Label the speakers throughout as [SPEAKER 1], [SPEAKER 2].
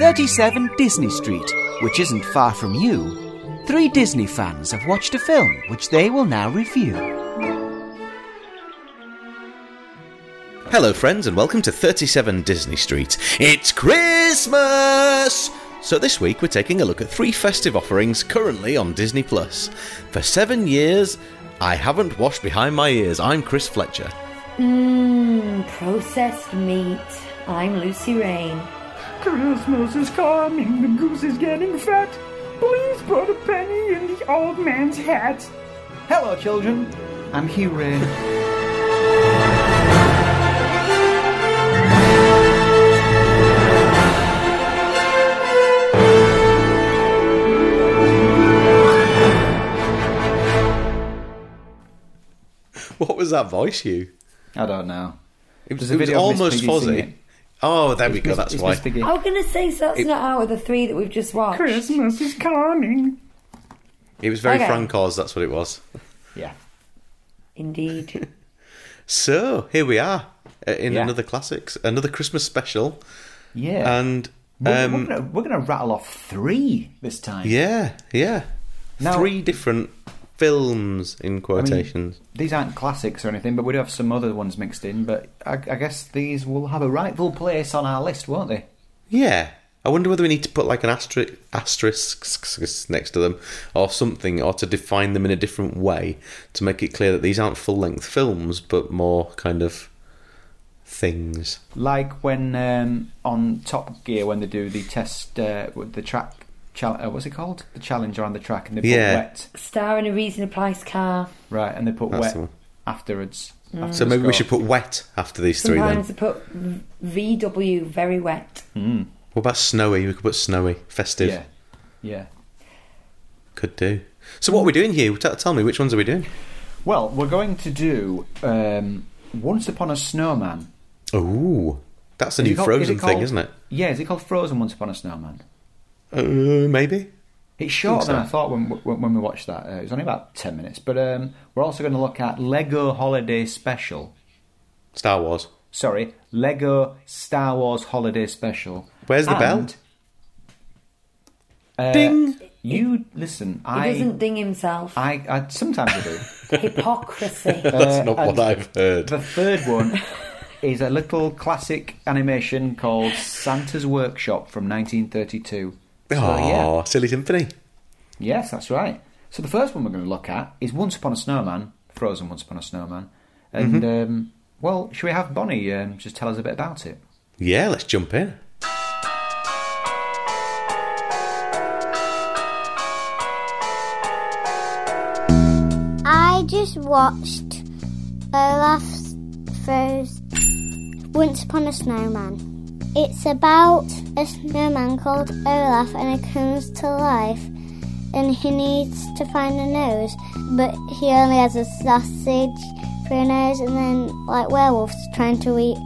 [SPEAKER 1] 37 Disney Street, which isn't far from you, three Disney fans have watched a film which they will now review.
[SPEAKER 2] Hello, friends, and welcome to 37 Disney Street. It's Christmas! So, this week we're taking a look at three festive offerings currently on Disney Plus. For seven years, I haven't washed behind my ears. I'm Chris Fletcher.
[SPEAKER 3] Mmm, processed meat. I'm Lucy Rain.
[SPEAKER 4] Christmas is coming, the goose is getting fat. Please put a penny in the old man's hat.
[SPEAKER 5] Hello, children. I'm Hugh Ray.
[SPEAKER 2] What was that voice, Hugh?
[SPEAKER 5] I don't know.
[SPEAKER 2] It was, it was
[SPEAKER 5] video of Miss
[SPEAKER 2] almost
[SPEAKER 5] Piggy
[SPEAKER 2] fuzzy.
[SPEAKER 5] Singing.
[SPEAKER 2] Oh, there we go, that's why.
[SPEAKER 5] Miss Piggy.
[SPEAKER 3] I was going to say, so that's not out of the three that we've just watched.
[SPEAKER 4] Christmas is coming.
[SPEAKER 2] It was very
[SPEAKER 3] Okay.
[SPEAKER 2] Francois, that's what it was.
[SPEAKER 5] Yeah.
[SPEAKER 3] Indeed.
[SPEAKER 2] So, here we are uh, in
[SPEAKER 5] Yeah.
[SPEAKER 2] another classics, another Christmas special.
[SPEAKER 5] Yeah.
[SPEAKER 2] And,
[SPEAKER 5] we're,
[SPEAKER 2] um,
[SPEAKER 5] we're, gonna, we're gonna rattle off three this time.
[SPEAKER 2] yeah, yeah.
[SPEAKER 5] Now-
[SPEAKER 2] Three different films in
[SPEAKER 5] I mean,
[SPEAKER 2] quotations.
[SPEAKER 5] these aren't classics or anything, but we do have some other ones mixed in. But I, I guess these will have a rightful place on our list, won't they?
[SPEAKER 2] Yeah. I wonder whether we need to put like an asterisk, asterisk next to them or something, or to define them in a different way to make it clear that these aren't full length films, but more kind of things.
[SPEAKER 5] Like when um, on Top Gear when they do the test uh, the track. Chal- uh, what's it called? The challenge on the track, and they put
[SPEAKER 2] Yeah.
[SPEAKER 5] wet
[SPEAKER 3] Star in a reasonably priced car.
[SPEAKER 5] right, and they put
[SPEAKER 2] That's
[SPEAKER 5] wet
[SPEAKER 2] the one.
[SPEAKER 5] afterwards. after
[SPEAKER 2] So
[SPEAKER 5] the
[SPEAKER 2] maybe we
[SPEAKER 5] score.
[SPEAKER 2] should put wet after these three
[SPEAKER 3] Sometimes
[SPEAKER 2] then.
[SPEAKER 3] they put v- VW, very wet.
[SPEAKER 2] What about snowy? We could put snowy, festive.
[SPEAKER 5] Yeah, yeah.
[SPEAKER 2] Could do. So what are we doing here? T- tell me, which ones are we doing?
[SPEAKER 5] Well, we're going to do um, Once Upon a Snowman.
[SPEAKER 2] Oh, that's a
[SPEAKER 5] Is it
[SPEAKER 2] new
[SPEAKER 5] called-
[SPEAKER 2] Frozen
[SPEAKER 5] is it
[SPEAKER 2] thing,
[SPEAKER 5] called-
[SPEAKER 2] isn't it?
[SPEAKER 5] Yeah, is it called Frozen Once Upon a Snowman?
[SPEAKER 2] Uh, maybe.
[SPEAKER 5] It's shorter
[SPEAKER 2] so.
[SPEAKER 5] than I thought when, when, when we watched that. Uh, it was only about 10 minutes. But um, we're also going to look at Lego Holiday Special.
[SPEAKER 2] Star Wars.
[SPEAKER 5] Sorry, Lego Star Wars Holiday Special.
[SPEAKER 2] Where's the bell?
[SPEAKER 5] Uh,
[SPEAKER 2] Ding.
[SPEAKER 5] You listen.
[SPEAKER 3] He
[SPEAKER 5] I,
[SPEAKER 3] doesn't ding himself.
[SPEAKER 5] I, I sometimes I do.
[SPEAKER 3] Hypocrisy.
[SPEAKER 2] That's not what I've heard.
[SPEAKER 5] The third one is a little classic animation called Santa's Workshop from 1932. So,
[SPEAKER 2] Oh,
[SPEAKER 5] yeah.
[SPEAKER 2] silly symphony.
[SPEAKER 5] Yes, that's right. So the first one we're going to look at is Once Upon a Snowman, Frozen Once Upon a Snowman. And, um, well, should we have Bonnie um, just tell us a bit about it?
[SPEAKER 2] Yeah, let's jump in.
[SPEAKER 6] I just watched Olaf's Froze Once Upon a Snowman. It's about a snowman called Olaf and he comes to life and he needs to find a nose, but he only has a sausage for a nose and then like werewolves trying to eat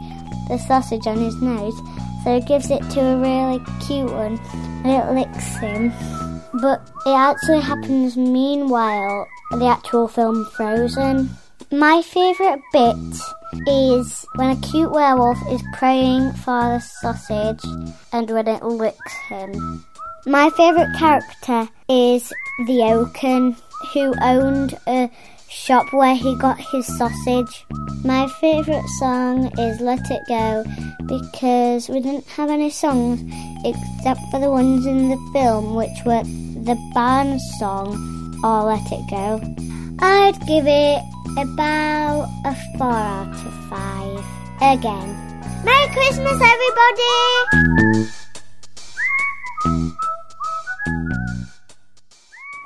[SPEAKER 6] the sausage on his nose. So he gives it to a really cute one and it licks him. But it actually happens meanwhile the actual film Frozen. My favourite bit is when a cute werewolf is praying for the sausage and when it licks him. My favourite character is the Oaken, who owned a shop where he got his sausage. My favourite song is Let It Go because we didn't have any songs except for the ones in the film, which were the Barnes song or Let It Go. I'd give it about a 4 out of 5. Again. Merry Christmas, everybody!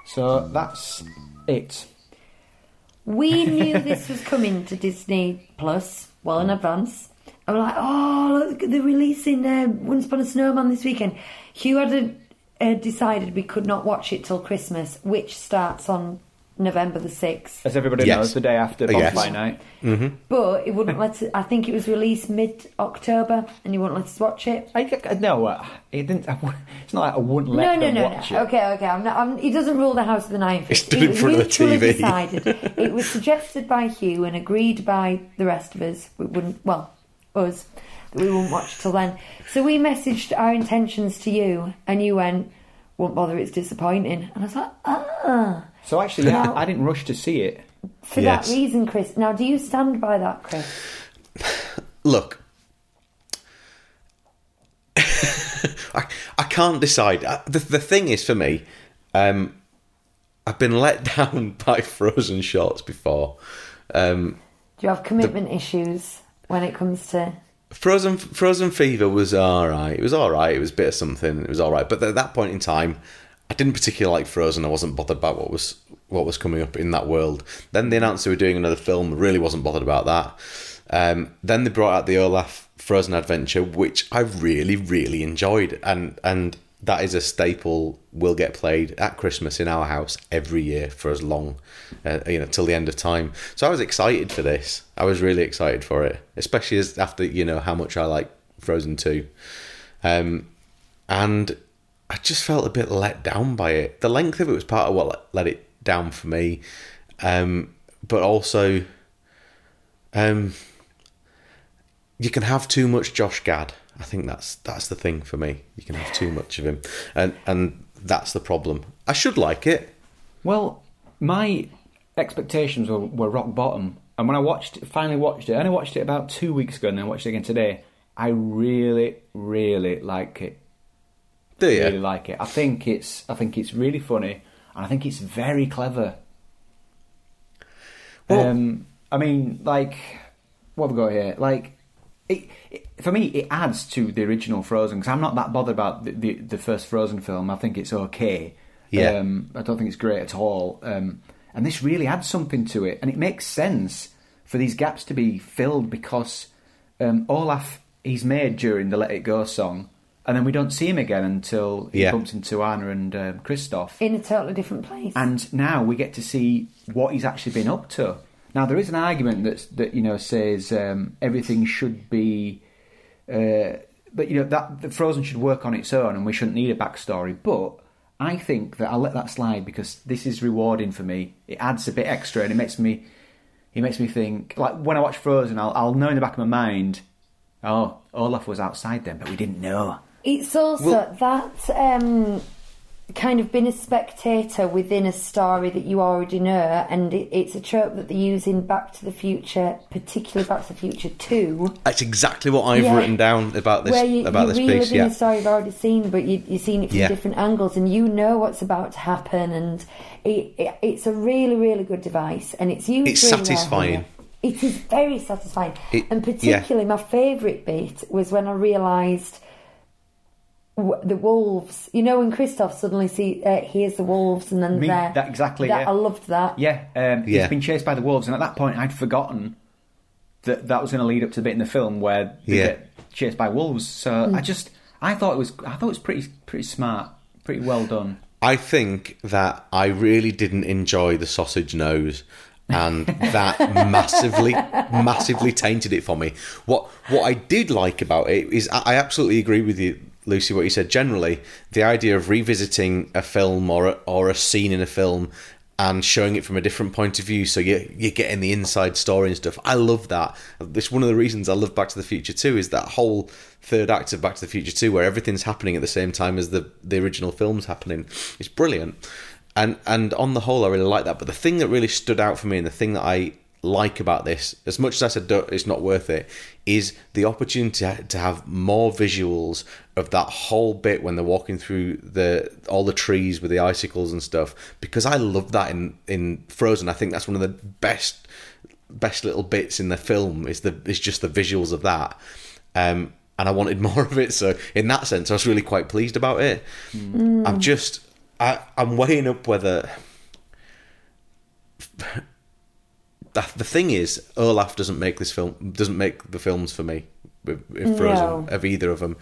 [SPEAKER 5] So that's it.
[SPEAKER 3] we knew this was coming to Disney Plus well in advance. I was like, oh, look, they're releasing uh, Once Upon a Snowman this weekend. Hugh had uh, decided we could not watch it till Christmas, which starts on November the 6th.
[SPEAKER 5] As everybody
[SPEAKER 2] Yes.
[SPEAKER 5] knows, the day after
[SPEAKER 2] Uh, yes.
[SPEAKER 5] Bonfire Night.
[SPEAKER 3] But it wouldn't let us, I think it was released mid October and you wouldn't let us watch it.
[SPEAKER 5] I, I- no, uh, it didn't. It's not like I wouldn't
[SPEAKER 3] No,
[SPEAKER 5] let
[SPEAKER 3] no,
[SPEAKER 5] them
[SPEAKER 3] no,
[SPEAKER 5] watch
[SPEAKER 3] no.
[SPEAKER 5] it.
[SPEAKER 3] Okay, okay. I'm not, I'm, he doesn't rule the house of the nine.
[SPEAKER 2] He stood in front of the TV.
[SPEAKER 3] Decided. it was suggested by Hugh and agreed by the rest of us. We wouldn't, well, us. that we wouldn't watch till then. So we messaged our intentions to you, and you went, "Won't bother. It's disappointing." And I was like, "Ah."
[SPEAKER 5] So actually, yeah,
[SPEAKER 3] Now-
[SPEAKER 5] I didn't rush to see it.
[SPEAKER 3] For
[SPEAKER 2] Yes.
[SPEAKER 3] that reason, Chris. Now, do you stand by that, Chris?
[SPEAKER 2] Look, I, I can't decide. Uh, The, the thing is, for me, um, I've been let down by Frozen shorts before. Um,
[SPEAKER 3] Do you have commitment issues when it comes to?
[SPEAKER 2] Frozen Frozen Fever was all right. It was all right. It was a bit of something. It was all right. But at that point in time, I didn't particularly like Frozen. I wasn't bothered about what was what was coming up in that world. Then they announced they were doing another film. Really wasn't bothered about that. Um, then they brought out the Olaf Frozen Adventure, which I really really enjoyed, and and that is a staple. Will get played at Christmas in our house every year for as long, uh, you know, till the end of time. So I was excited for this. I was really excited for it, especially as after you know how much I like Frozen two, um, and I just felt a bit let down by it. The length of it was part of what let- it down for me, um, but also, um, you can have too much Josh Gad. I think that's that's the thing for me. You can have too much of him, and and that's the problem. I should like it.
[SPEAKER 5] Well, my expectations were, were rock bottom, and when I watched, finally watched it, and I watched it about two weeks ago, and then watched it again today. I really, really like it.
[SPEAKER 2] Do you?
[SPEAKER 5] Really like it. I think it's, I think it's really funny, and I think it's very clever.
[SPEAKER 2] Well-
[SPEAKER 5] um, I mean, like, what have we got here? Like, it, it, for me, it adds to the original Frozen because I'm not that bothered about the, the, the first Frozen film. I think it's okay.
[SPEAKER 2] Yeah.
[SPEAKER 5] Um, I don't think it's great at all. Um, and this really adds something to it, and it makes sense for these gaps to be filled because um, Olaf he's made during the Let It Go song, and then we don't see him again until he
[SPEAKER 2] Yeah.
[SPEAKER 5] bumps into Anna and um, Kristoff.
[SPEAKER 3] In a totally different place.
[SPEAKER 5] And now we get to see what he's actually been up to. Now there is an argument that that you know says um, everything should be, uh, but you know that the Frozen should work on its own and we shouldn't need a backstory. But I think that I'll let that slide because this is rewarding for me. It adds a bit extra and it makes me, it makes me think. Like when I watch Frozen, I'll, I'll know in the back of my mind, oh Olaf was outside then, but we didn't know.
[SPEAKER 3] It's also
[SPEAKER 2] Well-
[SPEAKER 3] that um, kind of being a spectator within a story that you already know, and it, it's a trope that they use in Back to the Future, particularly Back to the Future Two,
[SPEAKER 2] That's exactly what I've
[SPEAKER 3] Yeah.
[SPEAKER 2] written down about this
[SPEAKER 3] where you,
[SPEAKER 2] about
[SPEAKER 3] you're
[SPEAKER 2] this piece. Yeah,
[SPEAKER 3] a story you've already seen, but you, you're seeing it from
[SPEAKER 2] Yeah.
[SPEAKER 3] different angles, and you know what's about to happen, and it, it, it's a really, really good device, and it's used.
[SPEAKER 2] It's satisfying.
[SPEAKER 3] It is very satisfying, and particularly my favourite bit was when I realised w- the wolves. You know, when Kristoff suddenly see uh, hears the wolves, and then
[SPEAKER 5] Me-
[SPEAKER 3] there.
[SPEAKER 5] that- exactly,
[SPEAKER 3] That,
[SPEAKER 5] yeah.
[SPEAKER 3] I loved that.
[SPEAKER 5] Yeah, um,
[SPEAKER 2] Yeah.
[SPEAKER 5] he's been chased by the wolves, and at that point, I'd forgotten that that was going to lead up to the bit in the film where they
[SPEAKER 2] Yeah.
[SPEAKER 5] get chased by wolves. So I just, I thought it was, I thought it was pretty, pretty smart, pretty well done.
[SPEAKER 2] I think that I really didn't enjoy the sausage nose. and that massively, massively tainted it for me. What what I did like about it is I, I absolutely agree with you, Lucy. What you said generally, the idea of revisiting a film or a, or a scene in a film and showing it from a different point of view, so you you're getting the inside story and stuff. I love that. It's one of the reasons I love Back to the Future too. Is that whole third act of Back to the Future two, where everything's happening at the same time as the the original film's happening. It's brilliant and and on the whole, I really like that. But the thing that really stood out for me, and the thing that I like about this, as much as I said it's not worth it, is the opportunity to- have more visuals of that whole bit when they're walking through the all the trees with the icicles and stuff. Because I love that in in Frozen. I think that's one of the best best little bits in the film. Is the is just the visuals of that. Um, and I wanted more of it. So in that sense, I was really quite pleased about it. I'm just, I, I'm weighing up whether. The, the thing is, Olaf doesn't make this film doesn't make the films for me with, with Frozen
[SPEAKER 3] No.
[SPEAKER 2] of either of them,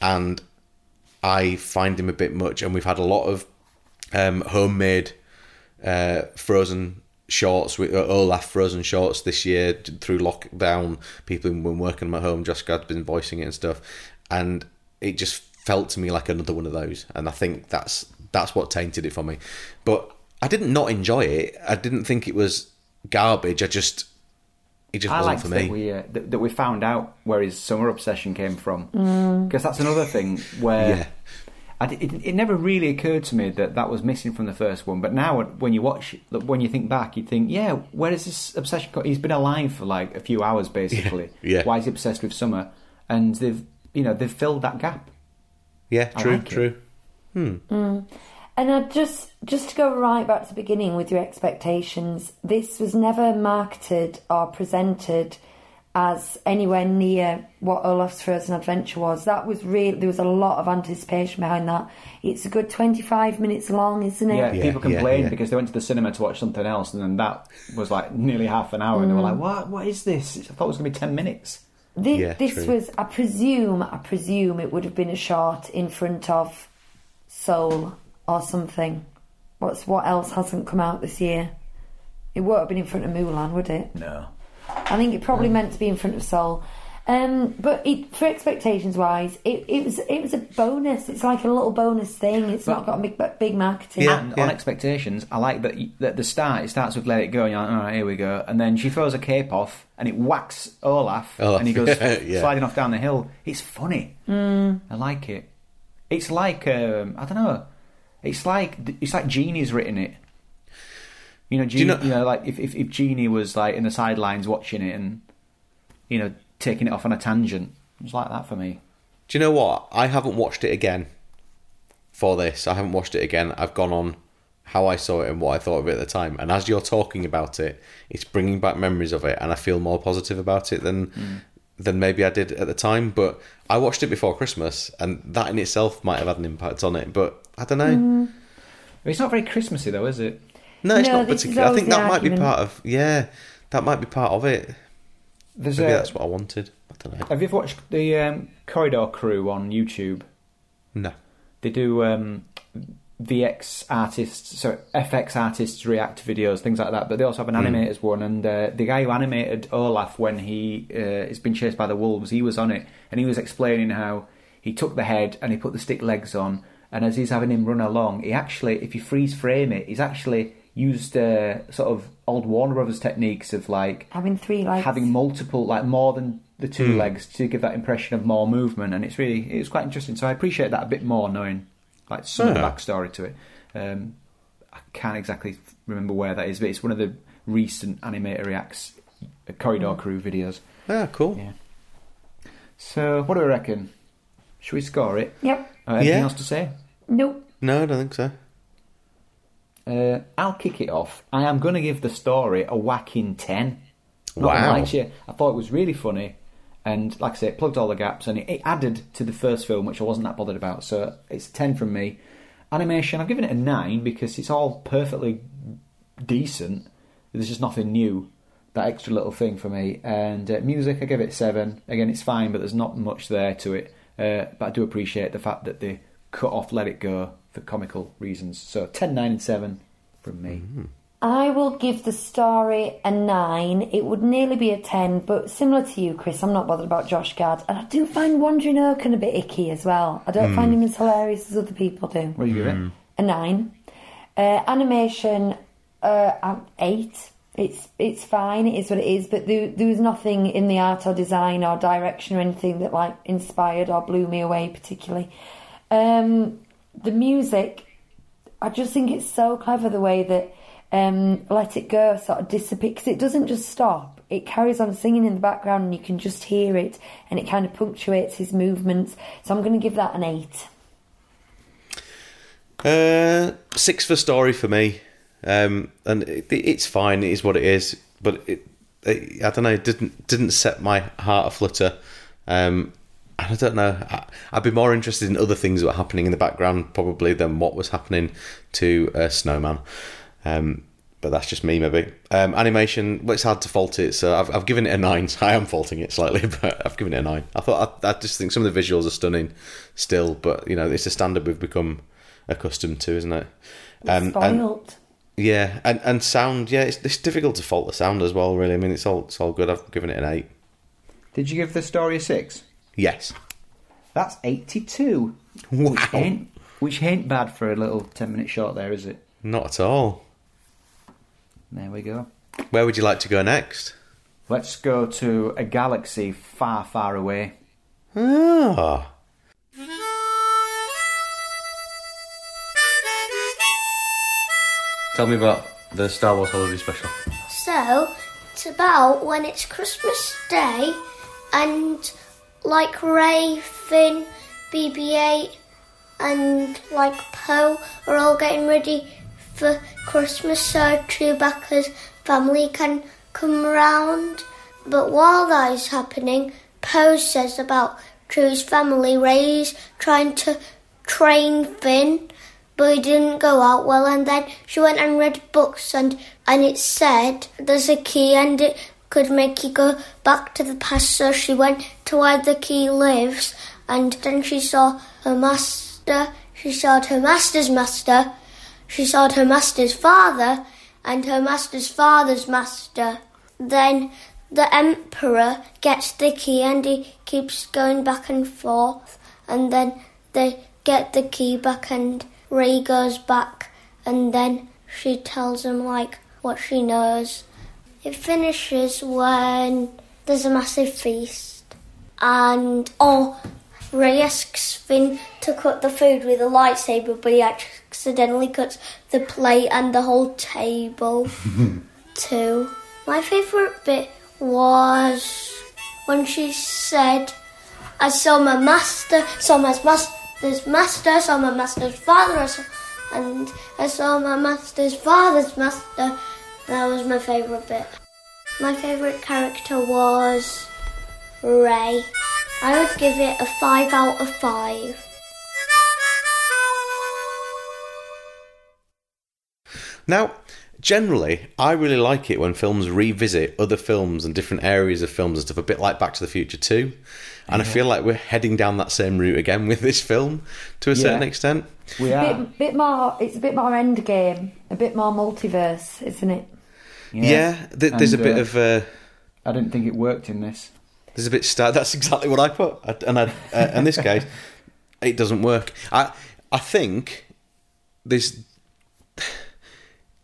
[SPEAKER 2] and I find him a bit much. And we've had a lot of um, homemade uh, Frozen shorts with uh, Olaf Frozen shorts this year through lockdown. People have been working at home. Josh Gad's been voicing it and stuff, and it just felt to me like another one of those. And I think that's that's what tainted it for me. But I didn't not enjoy it. I didn't think it was garbage. I just It just
[SPEAKER 5] I
[SPEAKER 2] wasn't
[SPEAKER 5] liked
[SPEAKER 2] for
[SPEAKER 5] that
[SPEAKER 2] me.
[SPEAKER 5] we uh, that, that we found out where his summer obsession came from mm. because that's another thing where
[SPEAKER 2] Yeah.
[SPEAKER 5] I d it, it never really occurred to me that that was missing from the first one. But now when you watch, look, when you think back, you think, yeah, where is this obsession? Co- He's been alive for like a few hours basically.
[SPEAKER 2] yeah.
[SPEAKER 5] Why is he obsessed with summer? And they've you know they've filled that gap.
[SPEAKER 2] Yeah,
[SPEAKER 5] I
[SPEAKER 2] true,
[SPEAKER 5] like it.
[SPEAKER 2] true. Hmm. Mm.
[SPEAKER 3] And I just just to go right back to the beginning with your expectations, this was never marketed or presented as anywhere near what Olaf's Frozen Adventure was. That was real. There was a lot of anticipation behind that. It's a good twenty five minutes long, isn't it?
[SPEAKER 5] Yeah,
[SPEAKER 2] Yeah,
[SPEAKER 5] people complained
[SPEAKER 2] yeah.
[SPEAKER 5] because they went to the cinema to watch something else, and then that was like nearly half an hour, and they were like, mm. "What? What is this?" I thought it was going to be ten minutes.
[SPEAKER 3] Thi-
[SPEAKER 2] Yeah,
[SPEAKER 3] this
[SPEAKER 2] true.
[SPEAKER 3] was, I presume, I presume it would have been a shot in front of Soul or something. What's what else hasn't come out this year? It won't have been in front of Mulan, would it?
[SPEAKER 5] No.
[SPEAKER 3] I think it probably meant to be in front of Soul. Um, but it, for expectations wise, it, it was it was a bonus. It's like a little bonus thing. It's not got a big big marketing.
[SPEAKER 2] Yeah.
[SPEAKER 5] And on expectations, I like that. y- that the start, it starts with "Let It Go," and you're like, "All right, here we go," and then she throws a cape off, and it whacks Olaf,
[SPEAKER 2] Olaf,
[SPEAKER 5] and he goes
[SPEAKER 2] yeah.
[SPEAKER 5] sliding off down the hill. It's funny.
[SPEAKER 3] Mm.
[SPEAKER 5] I like it. It's like um, I don't know. It's like it's like Genie's written it. You know, Genie,
[SPEAKER 2] you
[SPEAKER 5] you,
[SPEAKER 2] know-
[SPEAKER 5] know, like if, if if Genie was like in the sidelines watching it and you know taking it off on a tangent, it's like that for me.
[SPEAKER 2] Do you know what? I haven't watched it again for this. I haven't watched it again. I've gone on how I saw it and what I thought of it at the time. And as you're talking about it, it's bringing back memories of it, and I feel more positive about it than mm. Than maybe I did at the time. But I watched it before Christmas, and that in itself might have had an impact on it. But I don't know.
[SPEAKER 5] It's not very Christmassy though, is it?
[SPEAKER 2] No, it's
[SPEAKER 3] No,
[SPEAKER 2] not
[SPEAKER 3] this is
[SPEAKER 2] particular. I think
[SPEAKER 3] the
[SPEAKER 2] that might be part of. Yeah, that might be part of it.
[SPEAKER 5] There's
[SPEAKER 2] Maybe
[SPEAKER 5] a,
[SPEAKER 2] that's what I wanted. I don't know.
[SPEAKER 5] Have you ever watched the um, Corridor Crew on YouTube?
[SPEAKER 2] No.
[SPEAKER 5] They do um, VX artists, so FX artists react to videos, things like that. But they also have an animators one, and uh, the guy who animated Olaf when he uh, is being chased by the wolves, he was on it, and he was explaining how he took the head and he put the stick legs on, and as he's having him run along, he actually, if you freeze frame it, he's actually used uh, sort of old Warner Brothers techniques of like
[SPEAKER 3] Having three legs.
[SPEAKER 5] having multiple, like more than the two legs to give that impression of more movement, and it's really it's quite interesting. So I appreciate that a bit more, knowing like some of the
[SPEAKER 2] Yeah.
[SPEAKER 5] backstory to it. Um, I can't exactly remember where that is, but it's one of the recent animator reacts uh, Corridor Crew videos.
[SPEAKER 2] Ah, cool.
[SPEAKER 5] Yeah. So what do we reckon? Should we score it?
[SPEAKER 3] Yep.
[SPEAKER 5] Uh, anything
[SPEAKER 2] Yeah.
[SPEAKER 5] else to say?
[SPEAKER 3] Nope.
[SPEAKER 2] No, I don't think so.
[SPEAKER 5] Uh, I'll kick it off. I am going to give the story a whacking 10. Not
[SPEAKER 2] Wow.
[SPEAKER 5] gonna lie to you. I thought it was really funny. And like I say, it plugged all the gaps and it, it added to the first film, which I wasn't that bothered about. So it's a 10 from me. Animation, I've given it a 9 because it's all perfectly decent. There's just nothing new. That extra little thing for me. And uh, music, I give it 7. Again, it's fine, but there's not much there to it. Uh, but I do appreciate the fact that they cut off Let It Go for comical reasons. So 10, 9, and 7 from me.
[SPEAKER 3] I will give the story a nine. It would nearly be a ten, but similar to you, Chris, I'm not bothered about Josh Gad, and I do find Wandering Oaken a bit icky as well. I don't find him as hilarious as other people do.
[SPEAKER 5] What do you give it?
[SPEAKER 3] A nine. Uh, animation, uh, eight. It's it's fine. It is what it is. But there, there was nothing in the art or design or direction or anything that like inspired or blew me away particularly. Um, the music, I just think it's so clever the way that um, Let It Go sort of dissipates. 'cause it doesn't just stop. It carries on singing in the background and you can just hear it and it kind of punctuates his movements. So I'm going to give that an eight.
[SPEAKER 2] Uh, six for story for me, um, and it, it's fine. It is what it is, but it, it, I don't know. It didn't didn't set my heart aflutter. Um, I don't know. I, I'd be more interested in other things that were happening in the background probably than what was happening to uh, Snowman. Um, but that's just me, maybe. Um, animation, well, it's hard to fault it, so I've, I've given it a nine. I am faulting it slightly, but I've given it a nine. I thought I, I just think some of the visuals are stunning still, but you know, it's a standard we've become accustomed to, isn't it? Um, and yeah, and, and sound, yeah, it's, it's difficult to fault the sound as well. Really, I mean, it's all it's all good. I've given it an eight.
[SPEAKER 5] Did you give the story a 6?
[SPEAKER 2] Yes.
[SPEAKER 5] That's 82.
[SPEAKER 2] Wow.
[SPEAKER 5] Which ain't, which ain't bad for a little 10 minute short there, is it?
[SPEAKER 2] Not at all.
[SPEAKER 5] There we go.
[SPEAKER 2] Where would you like to go next?
[SPEAKER 5] Let's go to a galaxy far, far away.
[SPEAKER 2] Ah. Tell me about the Star Wars Holiday Special.
[SPEAKER 7] So, it's about when it's Christmas Day and like Rey, Finn, BB 8, and like Poe are all getting ready for Christmas so Chewbacca's family can come round. But while that is happening, Poe says about Chew's family, Rey's trying to train Finn but it didn't go out well and then she went and read books and and it said there's a key and it could make you go back to the past so she went to where the key lives and then she saw her master she saw her master's master she saw her master's father and her master's father's master. Then the emperor gets the key and he keeps going back and forth. And then they get the key back and Rey goes back. And then she tells him like what she knows. It finishes when there's a massive feast. And oh Rey asks Finn to cut the food with a lightsaber but he accidentally cuts the plate and the whole table too. My favourite bit was when she said I saw my master, saw my master's master, saw my master's father, I saw- and I saw my master's father's master. That was my favourite bit. My favourite character was Rey. I would give it a 5 out of 5.
[SPEAKER 2] Now, generally, I really like it when films revisit other films and different areas of films and stuff, a bit like Back to the Future 2. And I feel like we're heading down that same route again with this film to a certain extent.
[SPEAKER 5] We are.
[SPEAKER 3] Bit, bit more. It's a bit more endgame, a bit more multiverse, isn't it?
[SPEAKER 2] Yeah, th- there's a bit
[SPEAKER 5] uh,
[SPEAKER 2] of. Uh,
[SPEAKER 5] I didn't think it worked in this.
[SPEAKER 2] There's a bit. That's exactly what I put, and I, uh, in this case, it doesn't work. I I think this.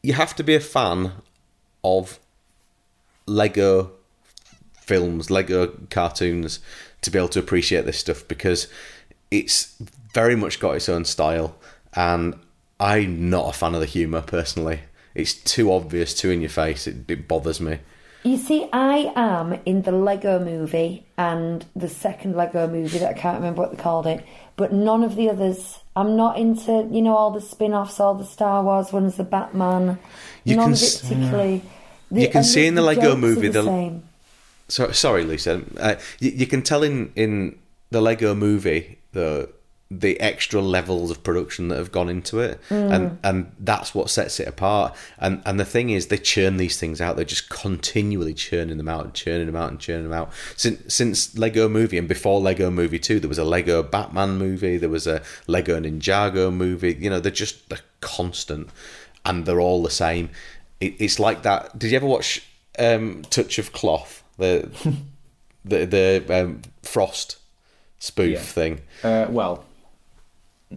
[SPEAKER 2] You have to be a fan of Lego films, Lego cartoons, to be able to appreciate this stuff because it's very much got its own style, and I'm not a fan of the humour personally. It's too obvious, too in your face. It, it bothers me.
[SPEAKER 3] You see, I am in the Lego movie and the second Lego movie that I can't remember what they called it, but none of the others. I'm not into, you know, all the spin offs, all the Star Wars ones, the Batman.
[SPEAKER 2] You
[SPEAKER 3] none
[SPEAKER 2] can
[SPEAKER 3] of it particularly. The-
[SPEAKER 2] You can see in the Lego movie
[SPEAKER 3] the
[SPEAKER 2] the-
[SPEAKER 3] same.
[SPEAKER 2] So, sorry, Lisa. Uh, you, you can tell in, in the Lego movie the the extra levels of production that have gone into it, and and that's what sets it apart. And and the thing is, they churn these things out. They're just continually churning them out and churning them out and churning them out. Since since Lego movie and before Lego movie two, there was a Lego Batman movie. There was a Lego Ninjago movie. You know, they're just they're constant, and they're all the same. It, it's like that. Did you ever watch um, Touch of Cloth? The the the um, Frost spoof
[SPEAKER 5] Yeah.
[SPEAKER 2] thing.
[SPEAKER 5] Uh, well,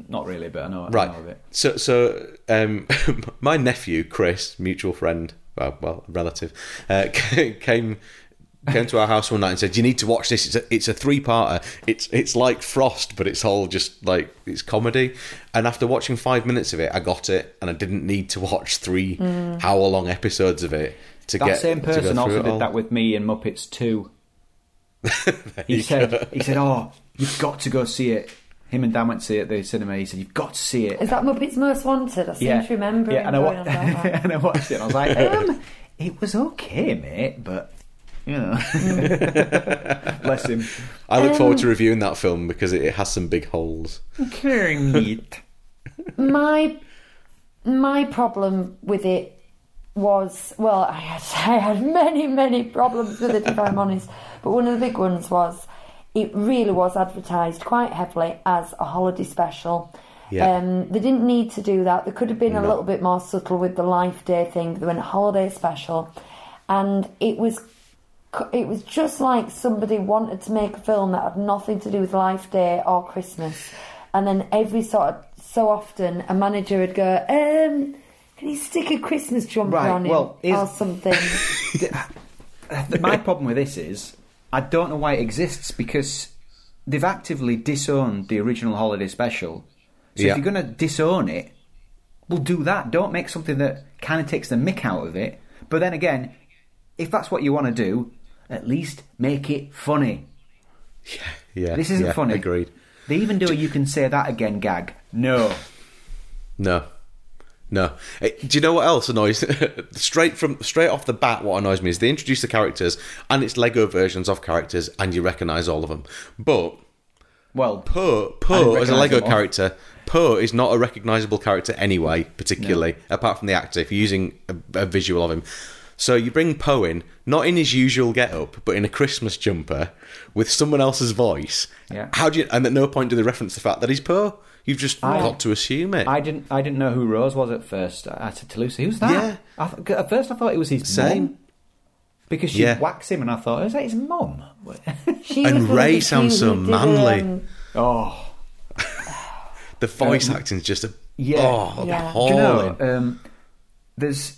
[SPEAKER 5] not really, but I know, I
[SPEAKER 2] Right.
[SPEAKER 5] know of it.
[SPEAKER 2] So, so um, my nephew Chris, mutual friend, well, well relative, uh, came came to our house one night and said, "You need to watch this. It's a, it's a three parter. It's it's like Frost, but it's all just like it's comedy." And after watching five minutes of it, I got it, and I didn't need to watch three hour long episodes of it to
[SPEAKER 5] That
[SPEAKER 2] get.
[SPEAKER 5] same person also did
[SPEAKER 2] all.
[SPEAKER 5] that with me in Muppets 2. he said,
[SPEAKER 2] go.
[SPEAKER 5] he said, "Oh, you've got to go see it." Him and Dan went to see it at the cinema. He said, "You've got to see it."
[SPEAKER 3] Is that Muppets Most Wanted? I seem to remember
[SPEAKER 5] yeah, and I, wa-
[SPEAKER 3] on about that.
[SPEAKER 5] and I watched it. and I was like, um, "It was okay, mate, but you know." Bless him.
[SPEAKER 2] I look forward
[SPEAKER 3] Um,
[SPEAKER 2] to reviewing that film because it, it has some big holes.
[SPEAKER 5] Kermit.
[SPEAKER 3] my my problem with it was well, I had I had many many problems with it if I'm honest, but one of the big ones was it really was advertised quite heavily as a holiday special.
[SPEAKER 2] Yeah.
[SPEAKER 3] Um, they didn't need to do that. They could have been a little bit more subtle with the Life Day thing. They went holiday special, and it was it was just like somebody wanted to make a film that had nothing to do with Life Day or Christmas, and then every sort of so often a manager would go, um, "Can you stick a Christmas jumper
[SPEAKER 5] Right,
[SPEAKER 3] on it
[SPEAKER 5] well, is-
[SPEAKER 3] or something?"
[SPEAKER 5] my problem with this is I don't know why it exists because they've actively disowned the original holiday special. So
[SPEAKER 2] Yeah.
[SPEAKER 5] if you're going to disown it, well, do that. Don't make something that kind of takes the mick out of it. But then again, if that's what you want to do, at least make it funny.
[SPEAKER 2] Yeah, yeah.
[SPEAKER 5] This isn't
[SPEAKER 2] yeah,
[SPEAKER 5] funny.
[SPEAKER 2] Agreed.
[SPEAKER 5] They even do a "you can say that again" gag. No,
[SPEAKER 2] No, no. Do you know what else annoys? straight from straight off the bat, what annoys me is they introduce the characters and it's Lego versions of characters, and you recognise all of them. But
[SPEAKER 5] well,
[SPEAKER 2] Poe, Poe as a Lego character, Poe is not a recognisable character anyway, particularly apart from the actor. If you're using a, a visual of him, so you bring Poe in, not in his usual get-up, but in a Christmas jumper with someone else's voice.
[SPEAKER 5] Yeah.
[SPEAKER 2] How do you? And at no point do they reference the fact that he's Poe. You've just
[SPEAKER 5] I-
[SPEAKER 2] got to assume it.
[SPEAKER 5] I didn't. I didn't know who Rose was at first. I said to Lucy, "Who's that?"
[SPEAKER 2] Yeah.
[SPEAKER 5] I th- at first, I thought it was his
[SPEAKER 2] Same.
[SPEAKER 5] mum because she
[SPEAKER 2] Yeah.
[SPEAKER 5] whacked him, and I thought, "Is that his mum?"
[SPEAKER 2] And
[SPEAKER 3] was Rey
[SPEAKER 2] sounds so
[SPEAKER 3] who did,
[SPEAKER 2] manly.
[SPEAKER 3] um,
[SPEAKER 5] oh,
[SPEAKER 2] the voice
[SPEAKER 5] Um,
[SPEAKER 2] is just a
[SPEAKER 5] yeah.
[SPEAKER 2] oh,
[SPEAKER 3] Yeah.
[SPEAKER 5] Do you know? Um, there's.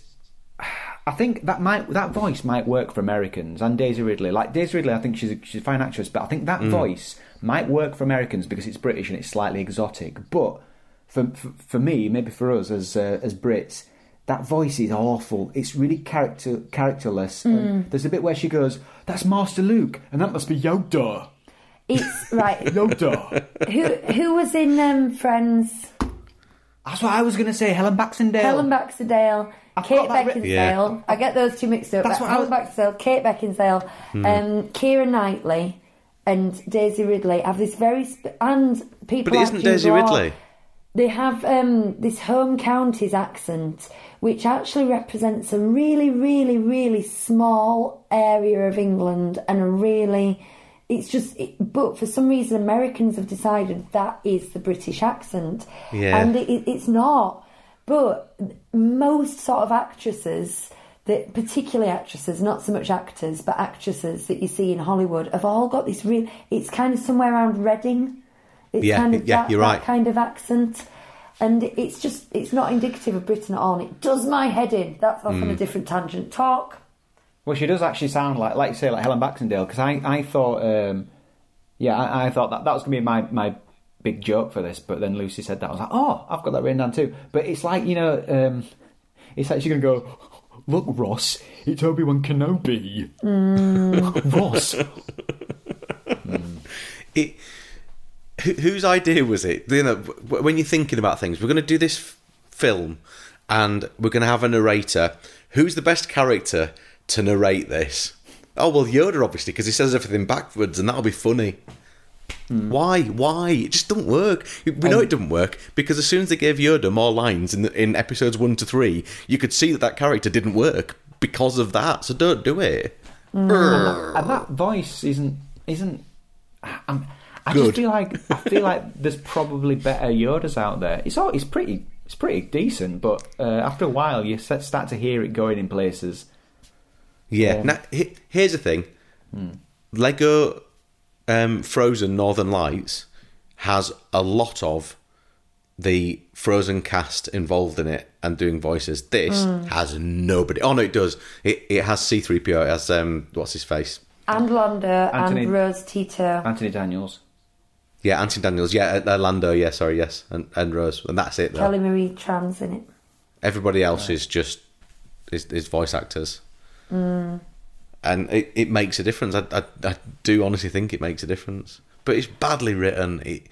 [SPEAKER 5] I think that might that voice might work for Americans and Daisy Ridley. Like Daisy Ridley, I think she's a, she's a fine actress, but I think
[SPEAKER 2] Mm.
[SPEAKER 5] that voice might work for Americans because it's British and it's slightly exotic. But for for, for me, maybe for us as uh, as Brits, that voice is awful. It's really character characterless. And there's a bit where she goes, "That's Master Luke," and that must be Yoda.
[SPEAKER 3] It's right.
[SPEAKER 5] Yoda.
[SPEAKER 3] who who was in um, Friends?
[SPEAKER 5] That's what I was going to say. Helen Baxendale.
[SPEAKER 3] Helen Baxendale,
[SPEAKER 5] I've
[SPEAKER 3] Kate
[SPEAKER 5] got that written-
[SPEAKER 3] Beckinsale.
[SPEAKER 2] Yeah.
[SPEAKER 3] I get those two mixed up.
[SPEAKER 5] That's what I
[SPEAKER 3] Helen Baxendale, Kate Beckinsale,
[SPEAKER 2] Hmm.
[SPEAKER 3] um, Keira Knightley, and Daisy Ridley have this very sp- and people.
[SPEAKER 2] But
[SPEAKER 3] like
[SPEAKER 2] isn't Daisy Ridley?
[SPEAKER 3] They have um, this home counties accent, which actually represents a really, really, really small area of England and a really. It's just, it, but for some reason, Americans have decided that is the British accent,
[SPEAKER 2] Yeah.
[SPEAKER 3] and it, it, it's not. But most sort of actresses, that particularly actresses, not so much actors, but actresses that you see in Hollywood, have all got this real. It's kind of somewhere around Reading. It's
[SPEAKER 2] Yeah,
[SPEAKER 3] kind of
[SPEAKER 2] yeah,
[SPEAKER 3] that,
[SPEAKER 2] you're
[SPEAKER 3] that
[SPEAKER 2] right.
[SPEAKER 3] kind of accent. And it's just, it's not indicative of Britain at all. And it does my head in. That's off on
[SPEAKER 2] Mm.
[SPEAKER 3] a different tangent. Talk.
[SPEAKER 5] Well, she does actually sound like, like you say, like Helen Baxendale. Because I, I thought, um, yeah, I, I thought that that was going to be my, my big joke for this. But then Lucy said that. I was like, oh, I've got that written down too. But it's like you know, um, it's like she's going to go. Look, Ross, it's Obi Wan Kenobi. Mm. Ross,
[SPEAKER 2] it, who, whose idea was it? You know, w- when you're thinking about things, we're going to do this f- film, and we're going to have a narrator. Who's the best character to narrate this? Oh well, Yoda, obviously, because he says everything backwards, and that'll be funny. Why? Why? It just doesn't work. We know it doesn't work because as soon as they gave Yoda more lines in the, in episodes one to three, you could see that that character didn't work because of that. So don't do it.
[SPEAKER 5] and that voice isn't isn't. I'm, I
[SPEAKER 2] Good.
[SPEAKER 5] just feel like I feel like there's probably better Yodas out there. It's all it's pretty it's pretty decent, but uh, after a while you start to hear it going in places.
[SPEAKER 2] Yeah.
[SPEAKER 5] Yeah.
[SPEAKER 2] Now, here's the thing: Lego um, Frozen Northern Lights has a lot of the Frozen cast involved in it and doing voices. This has nobody. Oh no, it does. It it has C three PO. It has um, what's his face?
[SPEAKER 3] And Lando
[SPEAKER 5] Anthony-
[SPEAKER 3] and Rose Tico.
[SPEAKER 5] Anthony Daniels.
[SPEAKER 2] Yeah, Anthony Daniels. Yeah, uh, Lando. Yeah, sorry. Yes, and, and Rose, and that's it. Though.
[SPEAKER 3] Kelly Marie Tran's in it.
[SPEAKER 2] Everybody else is just is, is voice actors. And it, it makes a difference. I, I, I do honestly think it makes a difference. But it's badly written. It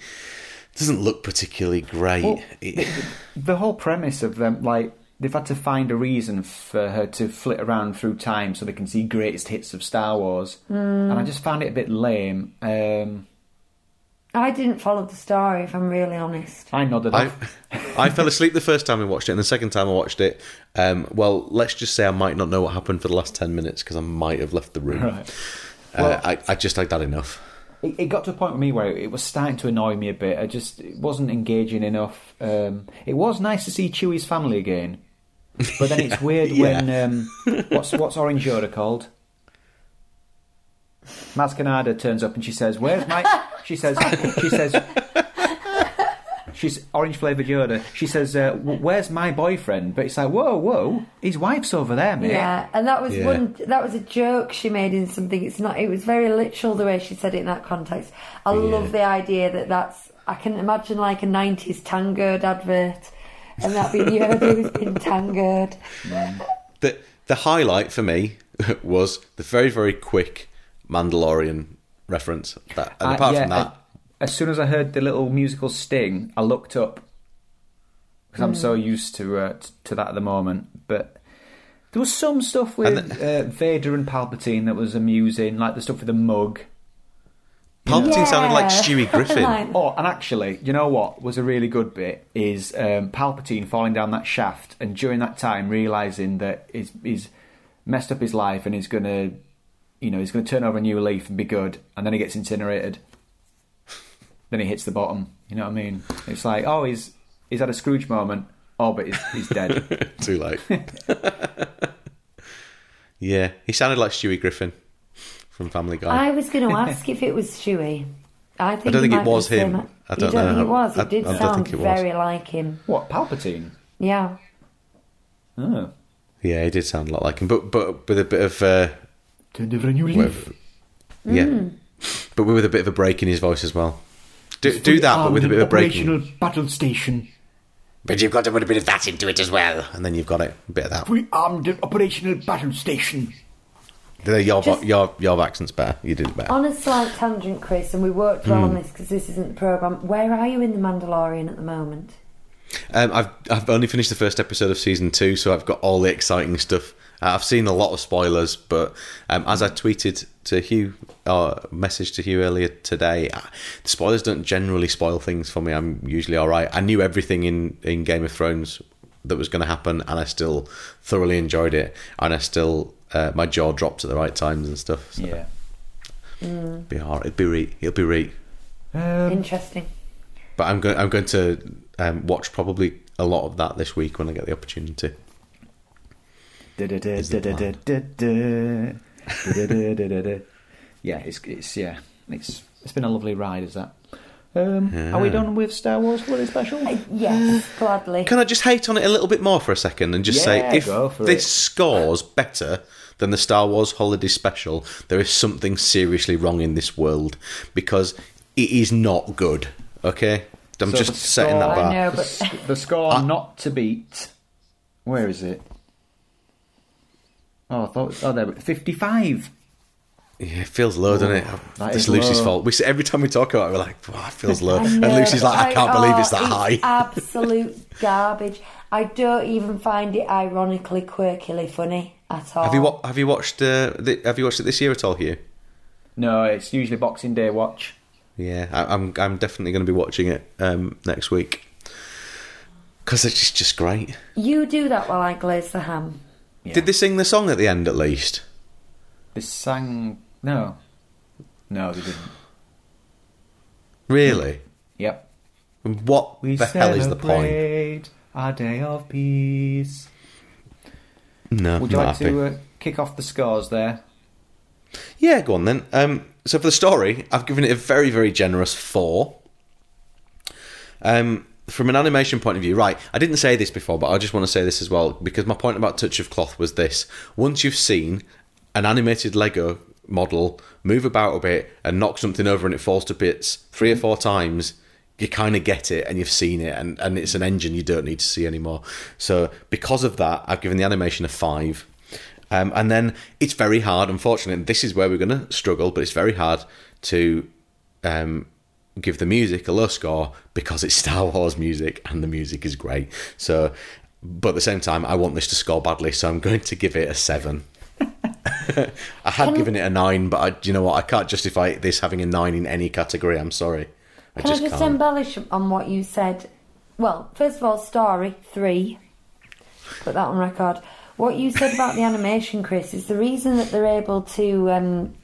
[SPEAKER 2] doesn't look particularly great.
[SPEAKER 5] Well,
[SPEAKER 2] It-
[SPEAKER 5] The whole premise of them, like, they've had to find a reason for her to flit around through time so they can see greatest hits of Star Wars. And I just found it a bit lame. Um,
[SPEAKER 3] I didn't follow the story, if I'm really honest.
[SPEAKER 5] I nodded
[SPEAKER 2] I,
[SPEAKER 5] off.
[SPEAKER 2] I fell asleep the first time I watched it, and the second time I watched it, um, well, let's just say I might not know what happened for the last 10 minutes because I might have left the room.
[SPEAKER 5] Right.
[SPEAKER 2] Uh,
[SPEAKER 5] Well-
[SPEAKER 2] I, I just like that enough.
[SPEAKER 5] It, it got to a point with me where it was starting to annoy me a bit. I just it wasn't engaging enough. Um, it was nice to see Chewie's family again, but then it's weird
[SPEAKER 2] Yeah.
[SPEAKER 5] when um, what's what's Orange Yoda called? Maz Kanata turns up and she says, "Where's my?" She says, "She says." she's orange flavoured Yoda. She says, uh, "Where's my boyfriend?" But it's like, "Whoa, whoa, his wife's over there, mate."
[SPEAKER 3] Yeah, and that was
[SPEAKER 2] Yeah.
[SPEAKER 3] one. That was a joke she made in something. It's not. It was very literal the way she said it in that context. I love the idea that that's. I can imagine like a '90s Tangoed advert, and that being Yoda who's been tangoed.
[SPEAKER 2] The the highlight for me was the very very quick Mandalorian reference. That, and
[SPEAKER 5] I-
[SPEAKER 2] apart
[SPEAKER 5] yeah,
[SPEAKER 2] from that,
[SPEAKER 5] I- as soon as I heard the little musical sting, I looked up because I'm so used to uh, t- to that at the moment. But there was some stuff with
[SPEAKER 2] And
[SPEAKER 5] uh, Vader and Palpatine that was amusing, like the stuff with the mug.
[SPEAKER 2] Palpatine sounded like Stewie Griffin.
[SPEAKER 5] Oh, and actually, you know what was a really good bit is um, Palpatine falling down that shaft, and during that time realizing that he's, he's messed up his life and he's gonna, you know, he's gonna turn over a new leaf and be good, and then he gets incinerated. then he hits the bottom. You know what I mean? It's like, oh, he's he's had a Scrooge moment. Oh, but he's, he's dead.
[SPEAKER 2] Too late. yeah, he sounded like Stewie Griffin from Family Guy.
[SPEAKER 3] I was going to ask if it was Stewie. I think
[SPEAKER 2] I
[SPEAKER 3] don't
[SPEAKER 2] think it was
[SPEAKER 3] the same-
[SPEAKER 2] him. I
[SPEAKER 3] You
[SPEAKER 2] don't
[SPEAKER 3] don't
[SPEAKER 2] know.
[SPEAKER 3] think it was.
[SPEAKER 2] I-
[SPEAKER 3] It did
[SPEAKER 2] I don't
[SPEAKER 3] sound
[SPEAKER 2] think it was.
[SPEAKER 3] very like him.
[SPEAKER 5] what Palpatine?
[SPEAKER 3] Yeah.
[SPEAKER 5] Oh,
[SPEAKER 2] yeah, he did sound a lot like him, but but with a bit of uh,
[SPEAKER 4] Turn over a new leaf.
[SPEAKER 2] with- yeah,
[SPEAKER 3] Mm.
[SPEAKER 2] but with a bit of a break in his voice as well. Do, do that, but with a bit of a break.
[SPEAKER 4] Operational battle station.
[SPEAKER 2] But you've got to put a bit of that into it as well, and then you've got it a bit of that.
[SPEAKER 4] We armed an operational battle station.
[SPEAKER 2] The- Your
[SPEAKER 3] Just-
[SPEAKER 2] your your accent's better. You did it better.
[SPEAKER 3] On a slight tangent, Chris, and we worked well dwell
[SPEAKER 2] Hmm.
[SPEAKER 3] on this because this isn't the programme. Where are you in The Mandalorian at the moment?
[SPEAKER 2] Um, I've I've only finished the first episode of season two, so I've got all the exciting stuff. Uh, I've seen a lot of spoilers, but um, as I tweeted to Hugh or message to Hugh earlier today, uh, the spoilers don't generally spoil things for me. I'm usually all right. I knew everything in in Game of Thrones that was going to happen, and I still thoroughly enjoyed it, and I still uh, my jaw dropped at the right times and stuff. So
[SPEAKER 5] yeah.
[SPEAKER 2] it'll be alright. It'll be right. It'll be right.
[SPEAKER 5] Um,
[SPEAKER 3] Interesting.
[SPEAKER 2] But I'm going. I'm going to um, watch probably a lot of that this week when I get the opportunity. Is the
[SPEAKER 5] Da-da-da-da-da-da-da. Da-da-da-da-da-da. Yeah, it's it's yeah, it's it's been a lovely ride, is that? Um, Are we done with Star Wars Holiday Special?
[SPEAKER 3] Yes, gladly.
[SPEAKER 2] Can I just hate on it a little bit more for a second and just
[SPEAKER 5] Yeah,
[SPEAKER 2] say if this
[SPEAKER 5] it.
[SPEAKER 2] scores better than the Star Wars Holiday Special, there is something seriously wrong in this world because it is not good. Okay, I'm
[SPEAKER 5] So
[SPEAKER 2] just
[SPEAKER 5] the
[SPEAKER 2] setting that
[SPEAKER 5] score-
[SPEAKER 3] I
[SPEAKER 2] bar.
[SPEAKER 3] know, but
[SPEAKER 5] the score not to beat. Where is it? Oh, I thought. Oh, there. we- Fifty-five.
[SPEAKER 2] Yeah, it feels low, doesn't it?
[SPEAKER 5] that
[SPEAKER 2] It's
[SPEAKER 5] is
[SPEAKER 2] Lucy's
[SPEAKER 5] low.
[SPEAKER 2] fault. We say, every time we talk about it, we're like, "Wow, it feels low,"
[SPEAKER 3] I
[SPEAKER 2] and Lucy's like, "I can't believe it's
[SPEAKER 3] oh,
[SPEAKER 2] that high."
[SPEAKER 3] absolute garbage. I don't even find it ironically, quirkily funny at all.
[SPEAKER 2] Have you have you watched uh, the, have you watched it this year at all, Hugh?
[SPEAKER 5] No, it's usually Boxing Day watch.
[SPEAKER 2] Yeah, I, I'm I'm definitely going to be watching it um, next week because it's just, just great.
[SPEAKER 3] You do that while I glaze the ham.
[SPEAKER 5] Yeah.
[SPEAKER 2] Did they sing the song at the end at least?
[SPEAKER 5] They sang. No. No, they didn't.
[SPEAKER 2] Really?
[SPEAKER 5] Yep.
[SPEAKER 2] What
[SPEAKER 5] We
[SPEAKER 2] the hell is the point?
[SPEAKER 5] our day of peace.
[SPEAKER 2] No,
[SPEAKER 5] Would you like
[SPEAKER 2] happy.
[SPEAKER 5] to uh, kick off the scores there?
[SPEAKER 2] Yeah, go on then. Um, so for the story, I've given it a very, very generous four. Um, from an animation point of view, right? I didn't say this before, but I just want to say this as well because my point about Touch of Cloth was this: once you've seen an animated Lego model move about a bit and knock something over and it falls to bits three or four times, you kind of get it and you've seen it, and, and it's an engine you don't need to see anymore. So because of that, I've given the animation a five. Um, and then it's very hard, unfortunately. This is where we're going to struggle, but it's very hard to um, give the music a low score because it's Star Wars music and the music is great. So, but at the same time, I want this to score badly, so I'm going to give it a seven. I had
[SPEAKER 3] Can-
[SPEAKER 2] given it a nine, but I, you know what? I can't justify this having a nine in any category. I'm sorry. I
[SPEAKER 3] Can
[SPEAKER 2] just
[SPEAKER 3] I just
[SPEAKER 2] can't.
[SPEAKER 3] embellish on what you said? Well, first of all, story three. Put that on record. What you said about the animation, Chris, is the reason that they're able to um,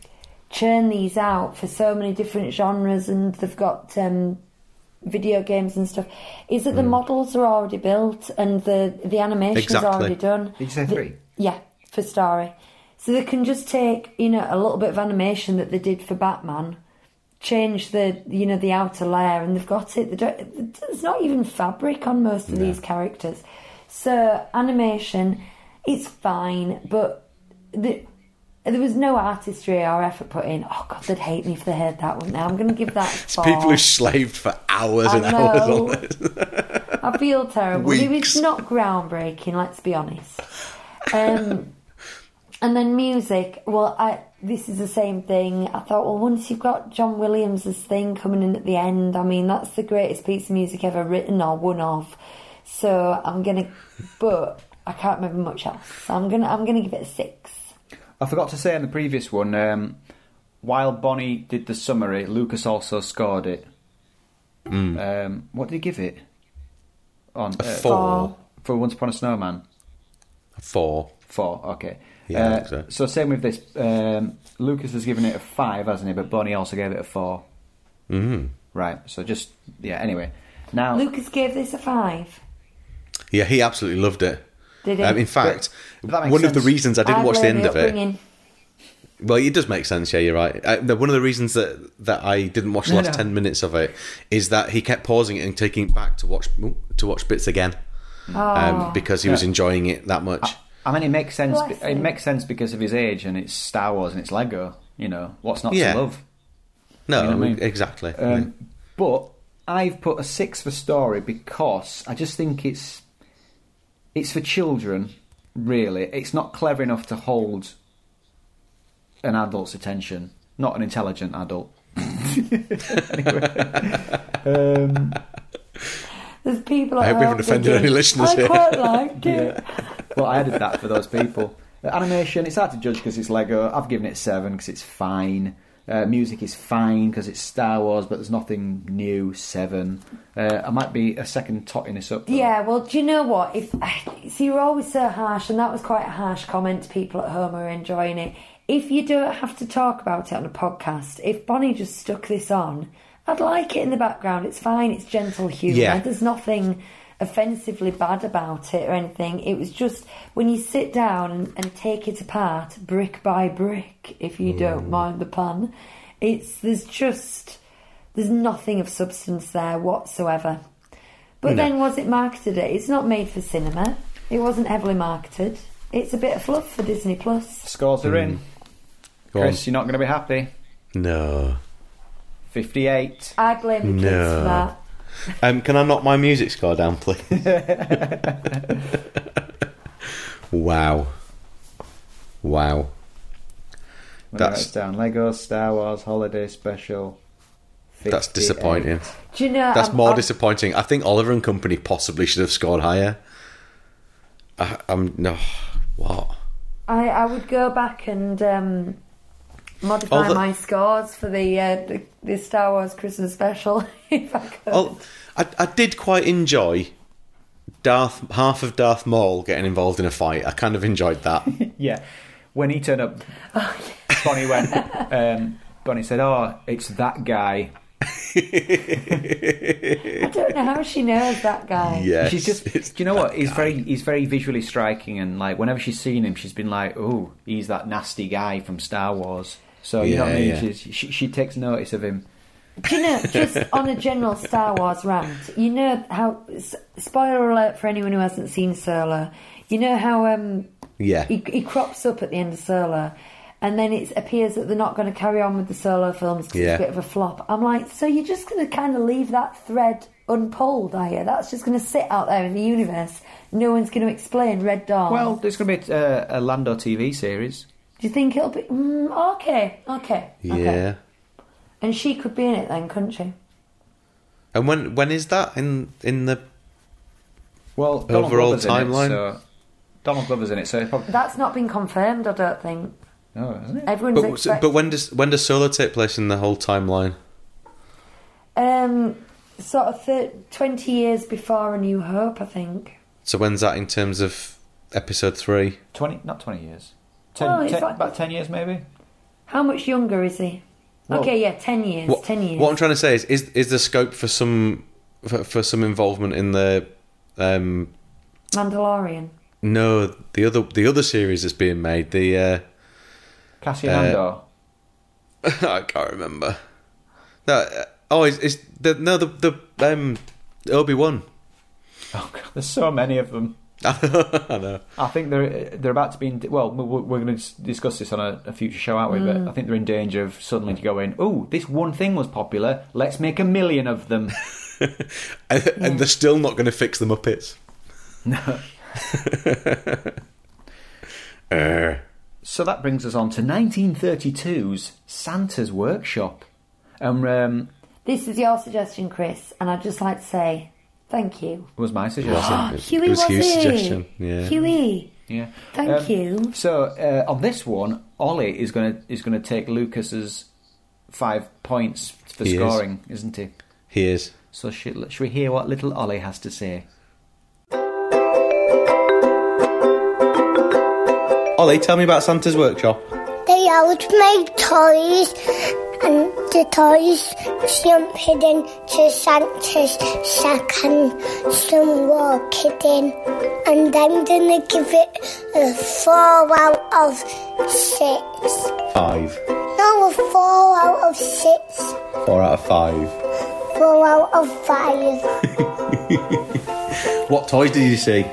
[SPEAKER 3] churn these out for so many different genres, and they've got um, video games and stuff. Is that the models are already built and the the animation is.
[SPEAKER 2] Exactly.
[SPEAKER 3] already done?
[SPEAKER 5] Did you say
[SPEAKER 3] The-
[SPEAKER 5] three?
[SPEAKER 3] yeah, for story. So they can just take you know a little bit of animation that they did for Batman change the you know the outer layer, and they've got it. They don't, there's not even fabric on most of these characters. So animation, it's fine, but the, there was no artistry or effort put in. Oh God, they'd hate me if they heard that one. Now I'm going to give that.
[SPEAKER 2] It's
[SPEAKER 3] four.
[SPEAKER 2] people who slaved for hours
[SPEAKER 3] I
[SPEAKER 2] and hours on
[SPEAKER 3] know.
[SPEAKER 2] this.
[SPEAKER 3] I feel terrible. It
[SPEAKER 2] Weeks.
[SPEAKER 3] was not groundbreaking, let's be honest. Um, and then music. Well, I this is the same thing. I thought, well, once you've got John Williams' thing coming in at the end, I mean, that's the greatest piece of music ever written or one of. So I'm gonna, but I can't remember much else. So I'm gonna, I'm gonna give it a six.
[SPEAKER 5] I forgot to say in the previous one, um, while Bonnie did the summary, Lucas also scored it. Um, what did he give it? On
[SPEAKER 2] A
[SPEAKER 5] uh,
[SPEAKER 2] four.
[SPEAKER 5] for Once Upon a Snowman.
[SPEAKER 2] Four.
[SPEAKER 5] Four, okay.
[SPEAKER 2] Yeah,
[SPEAKER 5] Uh,
[SPEAKER 2] so.
[SPEAKER 5] so same with this. Um, Lucas has given it a five, hasn't he? But Bonnie also gave it a four.
[SPEAKER 2] Mm-hmm.
[SPEAKER 5] Right. So just yeah. Anyway, now
[SPEAKER 3] Lucas gave this a five.
[SPEAKER 2] Yeah, he absolutely loved it.
[SPEAKER 3] Did he?
[SPEAKER 2] Um, in fact,
[SPEAKER 5] but that makes
[SPEAKER 2] one of the reasons I didn't
[SPEAKER 3] I
[SPEAKER 2] watch the
[SPEAKER 3] blame
[SPEAKER 2] end of it. Well, it does make sense. Yeah, you're right. Uh, the- one of the reasons that that I didn't watch the
[SPEAKER 5] No,
[SPEAKER 2] last
[SPEAKER 5] no.
[SPEAKER 2] ten minutes of it is that he kept pausing it and taking it back to watch to watch bits again
[SPEAKER 3] Oh.
[SPEAKER 2] um, because he was enjoying it that much.
[SPEAKER 5] I mean, it makes sense.
[SPEAKER 3] Bless
[SPEAKER 5] It makes sense because of his age and it's Star Wars and it's Lego. You know what's not
[SPEAKER 2] Yeah.
[SPEAKER 5] to love.
[SPEAKER 2] no,
[SPEAKER 5] you know I mean?
[SPEAKER 2] exactly.
[SPEAKER 5] Um, But I've put a six for story because I just think it's it's for children. Really, it's not clever enough to hold an adult's attention, not an intelligent adult. um,
[SPEAKER 3] There's people.
[SPEAKER 2] I hope we haven't offended any listeners
[SPEAKER 3] I
[SPEAKER 2] here."
[SPEAKER 3] quite liked it.
[SPEAKER 5] yeah. Well, I added that for those people. Animation, it's hard to judge because it's Lego. I've given it seven because it's fine. Uh, music is fine because it's Star Wars, but there's nothing new. Seven. Uh, I might be a second totting this up. though.
[SPEAKER 3] Yeah, well, do you know what? If see, you're always so harsh, and that was quite a harsh comment to people at home who are enjoying it. If you don't have to talk about it on a podcast, if Bonnie just stuck this on, I'd like it in the background. It's fine. It's gentle humour.
[SPEAKER 2] Yeah.
[SPEAKER 3] There's nothing offensively bad about it or anything. It was just when you sit down and, and take it apart brick by brick, if you mm. don't mind the pun. It's there's just there's nothing of substance there whatsoever. But
[SPEAKER 2] No.
[SPEAKER 3] then was it marketed? It? It's not made for cinema. It wasn't heavily marketed. It's a bit of fluff for Disney Plus.
[SPEAKER 5] Scores are in.
[SPEAKER 2] Go on.
[SPEAKER 5] Chris, you're not going to be happy.
[SPEAKER 2] No.
[SPEAKER 5] 58.
[SPEAKER 3] I blame the kids
[SPEAKER 2] No.
[SPEAKER 3] for that.
[SPEAKER 2] Um, can I knock my music score down, please? wow. Wow.
[SPEAKER 5] When
[SPEAKER 2] That's-
[SPEAKER 5] that's down. Lego Star Wars Holiday Special.
[SPEAKER 2] That's disappointing.
[SPEAKER 3] Do you know?
[SPEAKER 2] That's
[SPEAKER 3] I'm-
[SPEAKER 2] more
[SPEAKER 3] I'm-
[SPEAKER 2] disappointing. I think Oliver and Company possibly should have scored higher. I, I'm no. What?
[SPEAKER 3] I, I would go back and um, modify
[SPEAKER 2] the-
[SPEAKER 3] my scores for the, uh, the the Star Wars Christmas special if I could.
[SPEAKER 2] Well, I, I did quite enjoy Darth half of Darth Maul getting involved in a fight. I kind of enjoyed that.
[SPEAKER 5] Yeah. When he turned up,
[SPEAKER 3] Oh,
[SPEAKER 5] Bonnie went. Um, Bonnie said, "Oh, it's that guy."
[SPEAKER 3] I don't know how she knows that guy.
[SPEAKER 2] Yeah,
[SPEAKER 5] She's just. Do you know what? He's
[SPEAKER 2] guy.
[SPEAKER 5] very. He's very visually striking, and like whenever she's seen him, she's been like, "Oh, he's that nasty guy from Star Wars." So you know what I mean?
[SPEAKER 2] yeah.
[SPEAKER 5] She's, she, she takes notice of him.
[SPEAKER 3] Do you know, just on a general Star Wars rant, you know how. s- Spoiler alert for anyone who hasn't seen Solo. You know how um,
[SPEAKER 2] Yeah,
[SPEAKER 3] he, he crops up at the end of Solo, and then it appears that they're not going to carry on with the Solo films because
[SPEAKER 2] Yeah.
[SPEAKER 3] it's a bit of a flop. I'm like, so you're just going to kind of leave that thread unpulled, are you? That's just going to sit out there in the universe. No one's going to explain Red Dawn.
[SPEAKER 5] Well, there's going to be a, a Lando TV series.
[SPEAKER 3] Do you think it'll be mm, okay? Okay,
[SPEAKER 2] yeah.
[SPEAKER 3] okay. And she could be in it then, couldn't she?
[SPEAKER 2] And when when is that in in the?
[SPEAKER 5] Well, Donald
[SPEAKER 2] Overall
[SPEAKER 5] Glover's in it,
[SPEAKER 2] timeline?
[SPEAKER 5] so Donald Glover's in it, so it probably.
[SPEAKER 3] That's not been confirmed. I don't think.
[SPEAKER 5] Oh, hasn't it?
[SPEAKER 3] Everyone's
[SPEAKER 2] But,
[SPEAKER 3] expect-
[SPEAKER 2] but when does when does Solo take place in the whole timeline?
[SPEAKER 3] um, sort of thir- twenty years before A New Hope, I think.
[SPEAKER 2] So when's that in terms of episode three?
[SPEAKER 5] Twenty, not twenty years. Ten,
[SPEAKER 3] Oh, it's like-
[SPEAKER 5] about ten years, maybe.
[SPEAKER 3] How much younger is he?
[SPEAKER 5] Well-
[SPEAKER 3] okay, yeah, ten years.
[SPEAKER 2] What,
[SPEAKER 3] ten years.
[SPEAKER 2] what I'm trying to say is, is is there scope for some for, for some involvement in the um
[SPEAKER 3] Mandalorian.
[SPEAKER 2] no the other the other series that's being made the uh,
[SPEAKER 5] Cassian
[SPEAKER 2] Uh,
[SPEAKER 5] Andor.
[SPEAKER 2] I can't remember No, uh, oh, it's, it's the no the the um Obi Wan.
[SPEAKER 5] Oh, God, there's so many of them.
[SPEAKER 2] I know.
[SPEAKER 5] I think they're they're about to be in. Well, we're, we're going to discuss this on a, a future show, aren't we? But I think they're in danger of suddenly going, "Oh, this one thing was popular. Let's make a million of them."
[SPEAKER 2] And, and they're still not going to fix the Muppets.
[SPEAKER 5] No.
[SPEAKER 2] Uh,
[SPEAKER 5] So that brings us on to 1932's Santa's Workshop. Um, um,
[SPEAKER 3] This is your suggestion, Chris, and I'd just like to say thank you.
[SPEAKER 5] It was my suggestion.
[SPEAKER 2] it was
[SPEAKER 3] was
[SPEAKER 2] Hugh's
[SPEAKER 3] it?
[SPEAKER 2] suggestion, yeah.
[SPEAKER 3] Huey,
[SPEAKER 5] yeah.
[SPEAKER 3] thank
[SPEAKER 5] Um,
[SPEAKER 3] you.
[SPEAKER 5] So uh, on this one, Ollie is going to is going to take Lucas's five points for
[SPEAKER 2] He is.
[SPEAKER 5] scoring, is. not he?
[SPEAKER 2] he is.
[SPEAKER 5] So should, should we hear what little Ollie has to say?
[SPEAKER 2] Ollie, tell me about Santa's workshop.
[SPEAKER 6] They always make toys, and the toys jump into Santa's sack and some walk it. And I'm gonna give it a four out of six.
[SPEAKER 2] Five.
[SPEAKER 6] No, a four out of six.
[SPEAKER 2] Four out of five.
[SPEAKER 6] Four out of five.
[SPEAKER 2] What toys did you see?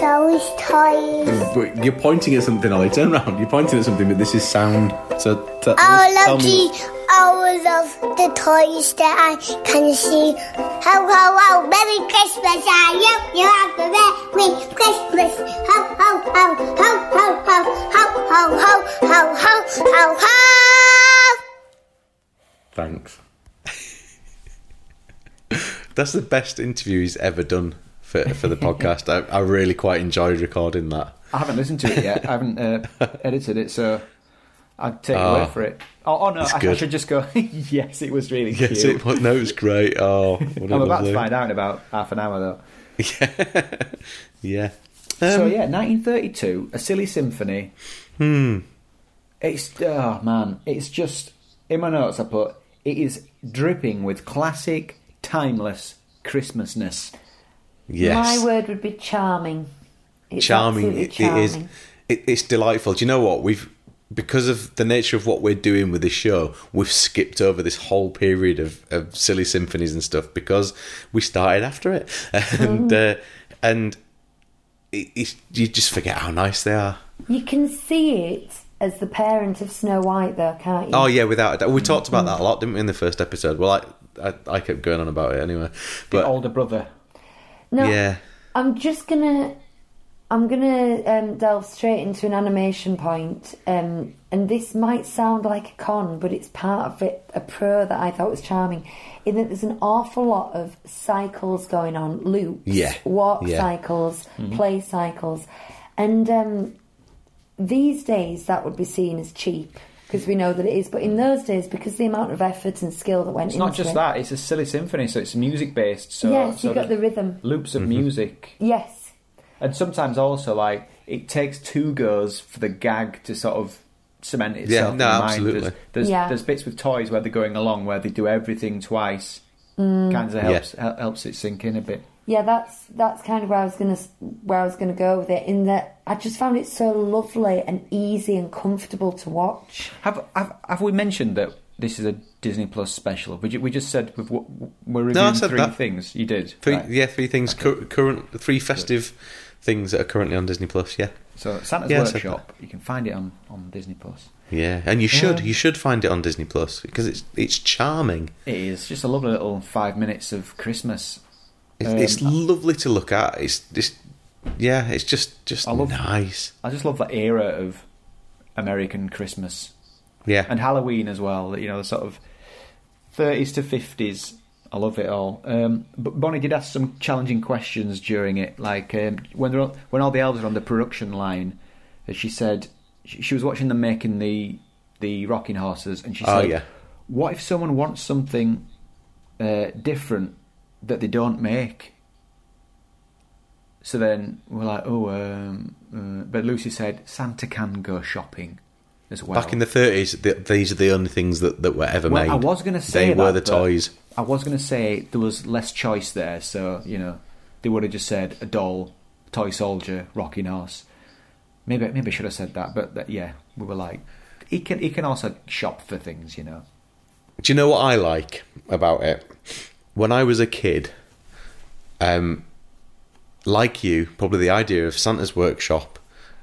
[SPEAKER 6] Those toys.
[SPEAKER 2] You're pointing at something, Ollie. Turn around. You're pointing at something, but this is sound. So t-
[SPEAKER 6] of
[SPEAKER 2] me.
[SPEAKER 6] the all of the toys that I can see. Ho ho ho! Merry Christmas! I hope you have a Merry Christmas! Ho ho ho! Ho ho ho! Ho ho ho! Ho ho ho ho!
[SPEAKER 2] Thanks. That's the best interview he's ever done for for the podcast. I, I really quite enjoyed recording that.
[SPEAKER 5] I haven't listened to it yet. I haven't uh, edited it, so I'd take
[SPEAKER 2] Oh.
[SPEAKER 5] word for it. Oh, oh no, I, I should just go. yes, it was really
[SPEAKER 2] Yes,
[SPEAKER 5] cute.
[SPEAKER 2] it was. No, it was great. Oh,
[SPEAKER 5] I'm about to find out in about half an hour though.
[SPEAKER 2] Yeah.
[SPEAKER 5] so
[SPEAKER 2] Um,
[SPEAKER 5] yeah, 1932, a silly symphony.
[SPEAKER 2] Hmm.
[SPEAKER 5] It's oh man, it's just in my notes I put it is dripping with classic, timeless Christmasness.
[SPEAKER 2] Yes.
[SPEAKER 3] My word would be charming. It's
[SPEAKER 2] charming.
[SPEAKER 3] absolutely
[SPEAKER 2] It, it is. It, it's delightful. Do you know what we've? Because of the nature of what we're doing with this show, we've skipped over this whole period of, of silly symphonies and stuff because we started after it, and uh, and it, it's, you just forget how nice they are.
[SPEAKER 3] You can see it as the parent of Snow White, though, can't you?
[SPEAKER 2] Oh yeah, without a doubt. We talked about that a lot, didn't we, in the first episode? Well, I I, I kept going on about it anyway,
[SPEAKER 5] The
[SPEAKER 2] but
[SPEAKER 5] older brother.
[SPEAKER 3] No,
[SPEAKER 2] yeah,
[SPEAKER 3] I'm just gonna, I'm gonna um, delve straight into an animation point, um, and this might sound like a con, but it's part of it, a pro that I thought was charming, in that there's an awful lot of cycles going on, loops,
[SPEAKER 2] Yeah,
[SPEAKER 3] walk
[SPEAKER 2] yeah.
[SPEAKER 3] cycles, play cycles, and um, these days that would be seen as cheap. Because we know that it is, but in those days, because the amount of effort and skill that went into it.
[SPEAKER 5] It's
[SPEAKER 3] into
[SPEAKER 5] not just
[SPEAKER 3] it,
[SPEAKER 5] that; it's a silly symphony, so it's music based. So
[SPEAKER 3] yes,
[SPEAKER 5] so
[SPEAKER 3] you got the rhythm.
[SPEAKER 5] loops
[SPEAKER 2] Mm-hmm.
[SPEAKER 5] of music,
[SPEAKER 3] Yes,
[SPEAKER 5] and sometimes also like it takes two goes for the gag to sort of cement itself in
[SPEAKER 2] no,
[SPEAKER 5] the mind.
[SPEAKER 2] absolutely.
[SPEAKER 5] There's, there's,
[SPEAKER 3] Yeah.
[SPEAKER 5] there's bits with toys where they're going along where they do everything twice. Kind of helps hel- helps it sink in a bit.
[SPEAKER 3] Yeah, that's that's kind of where I was gonna where I was gonna go with it. In that, I just found it so lovely and easy and comfortable to watch.
[SPEAKER 5] Have have, have we mentioned that this is a Disney Plus special? We, ju- we just said we've, we're
[SPEAKER 2] I
[SPEAKER 5] reviewing
[SPEAKER 2] said
[SPEAKER 5] three
[SPEAKER 2] that.
[SPEAKER 5] things. You did.
[SPEAKER 2] three
[SPEAKER 5] right.
[SPEAKER 2] yeah three things cur- current three festive things that are currently on Disney Plus. Yeah,
[SPEAKER 5] So Santa's
[SPEAKER 2] Yeah,
[SPEAKER 5] Workshop, you can find it on, on Disney Plus.
[SPEAKER 2] yeah, and you should you should find it on Disney Plus because it's it's charming.
[SPEAKER 5] It is just a lovely little five minutes of Christmas.
[SPEAKER 2] It's,
[SPEAKER 5] Um,
[SPEAKER 2] it's lovely to look at. It's just yeah, it's just just
[SPEAKER 5] I love-
[SPEAKER 2] nice.
[SPEAKER 5] I just love that era of American Christmas
[SPEAKER 2] Yeah,
[SPEAKER 5] and Halloween as well. You know, the sort of thirties to fifties. I love it all. Um, but Bonnie did ask some challenging questions during it, like um, when they're on, when all the elves are on the production line. uh, She said she, she was watching them making the the rocking horses, and she
[SPEAKER 2] Oh,
[SPEAKER 5] said,
[SPEAKER 2] yeah.
[SPEAKER 5] "What if someone wants something uh, different that they don't make?" So then we're like, "Oh," um, uh, but Lucy said Santa can go shopping as well.
[SPEAKER 2] back in the thirties, the, these are the only things that, that were ever
[SPEAKER 5] Well,
[SPEAKER 2] made.
[SPEAKER 5] I was going to say
[SPEAKER 2] they
[SPEAKER 5] that,
[SPEAKER 2] were the toys.
[SPEAKER 5] I was going to say there was less choice there, so you know they would have just said a doll, toy soldier, rocking horse. Maybe maybe I should have said that, but that, yeah, we were like, he can he can also shop for things, you know.
[SPEAKER 2] Do you know what I like about it? When I was a kid, um, like you, probably the idea of Santa's workshop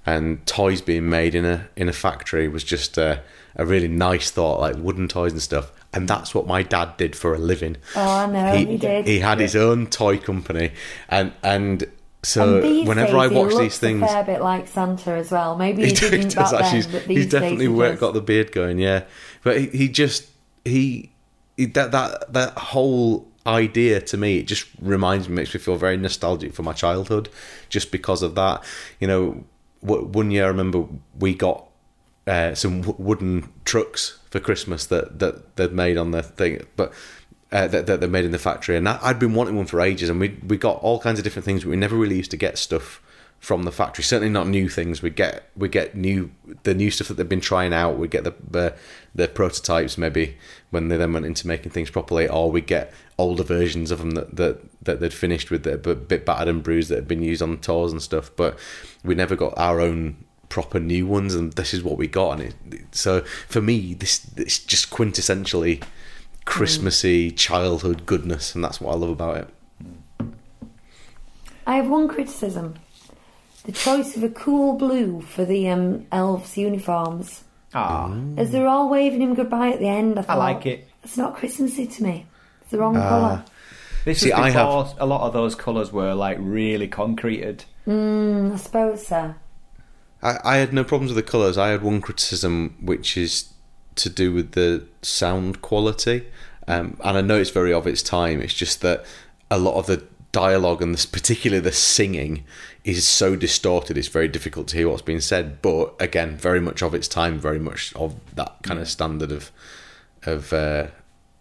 [SPEAKER 2] and toys being made in a in a factory was just a, a really nice thought, like wooden toys and stuff. And that's what my dad did for a living.
[SPEAKER 3] Oh, I know, he did.
[SPEAKER 2] He had his own toy company, and and so
[SPEAKER 3] And
[SPEAKER 2] whenever I
[SPEAKER 3] he
[SPEAKER 2] watch these things,
[SPEAKER 3] a fair bit like Santa as well. Maybe he,
[SPEAKER 2] he
[SPEAKER 3] didn't
[SPEAKER 2] does
[SPEAKER 3] back
[SPEAKER 2] actually.
[SPEAKER 3] then, but
[SPEAKER 2] He's, definitely
[SPEAKER 3] days he
[SPEAKER 2] work, got the beard going, yeah. But he, he just he, he that that that whole idea to me it just reminds me makes me feel very nostalgic for my childhood just because of that you know one year i remember we got uh, some wooden trucks for christmas that that they'd made on the thing but uh, that, that they made in the factory and i'd been wanting one for ages and we we got all kinds of different things but we never really used to get stuff from the factory. Certainly not new things. We get we get new the new stuff that they've been trying out. We get the, the prototypes maybe when they then went into making things properly, or we get older versions of them that that, that they'd finished with a bit battered and bruised that had been used on tours and stuff. But we never got our own proper new ones, and this is what we got. And it, so for me, this it's just quintessentially Christmassy childhood goodness, and that's what I love about it.
[SPEAKER 3] I have one criticism: the choice of a cool blue for the um, elves' uniforms.
[SPEAKER 5] Ah,
[SPEAKER 3] As they're all waving him goodbye at the end, I,
[SPEAKER 5] I like it.
[SPEAKER 3] It's not Christmassy to me. It's the wrong colour.
[SPEAKER 5] This
[SPEAKER 2] See,
[SPEAKER 5] was
[SPEAKER 2] I have-
[SPEAKER 5] a lot of those colours were like really concreted.
[SPEAKER 3] I suppose so.
[SPEAKER 2] I, I had no problems with the colours. I had one criticism, which is to do with the sound quality. Um, and I know it's very of its time. It's just that a lot of the dialogue and this, particularly the singing is so distorted. It's very difficult to hear what's being said. But again, very much of its time, very much of that kind of standard of of uh,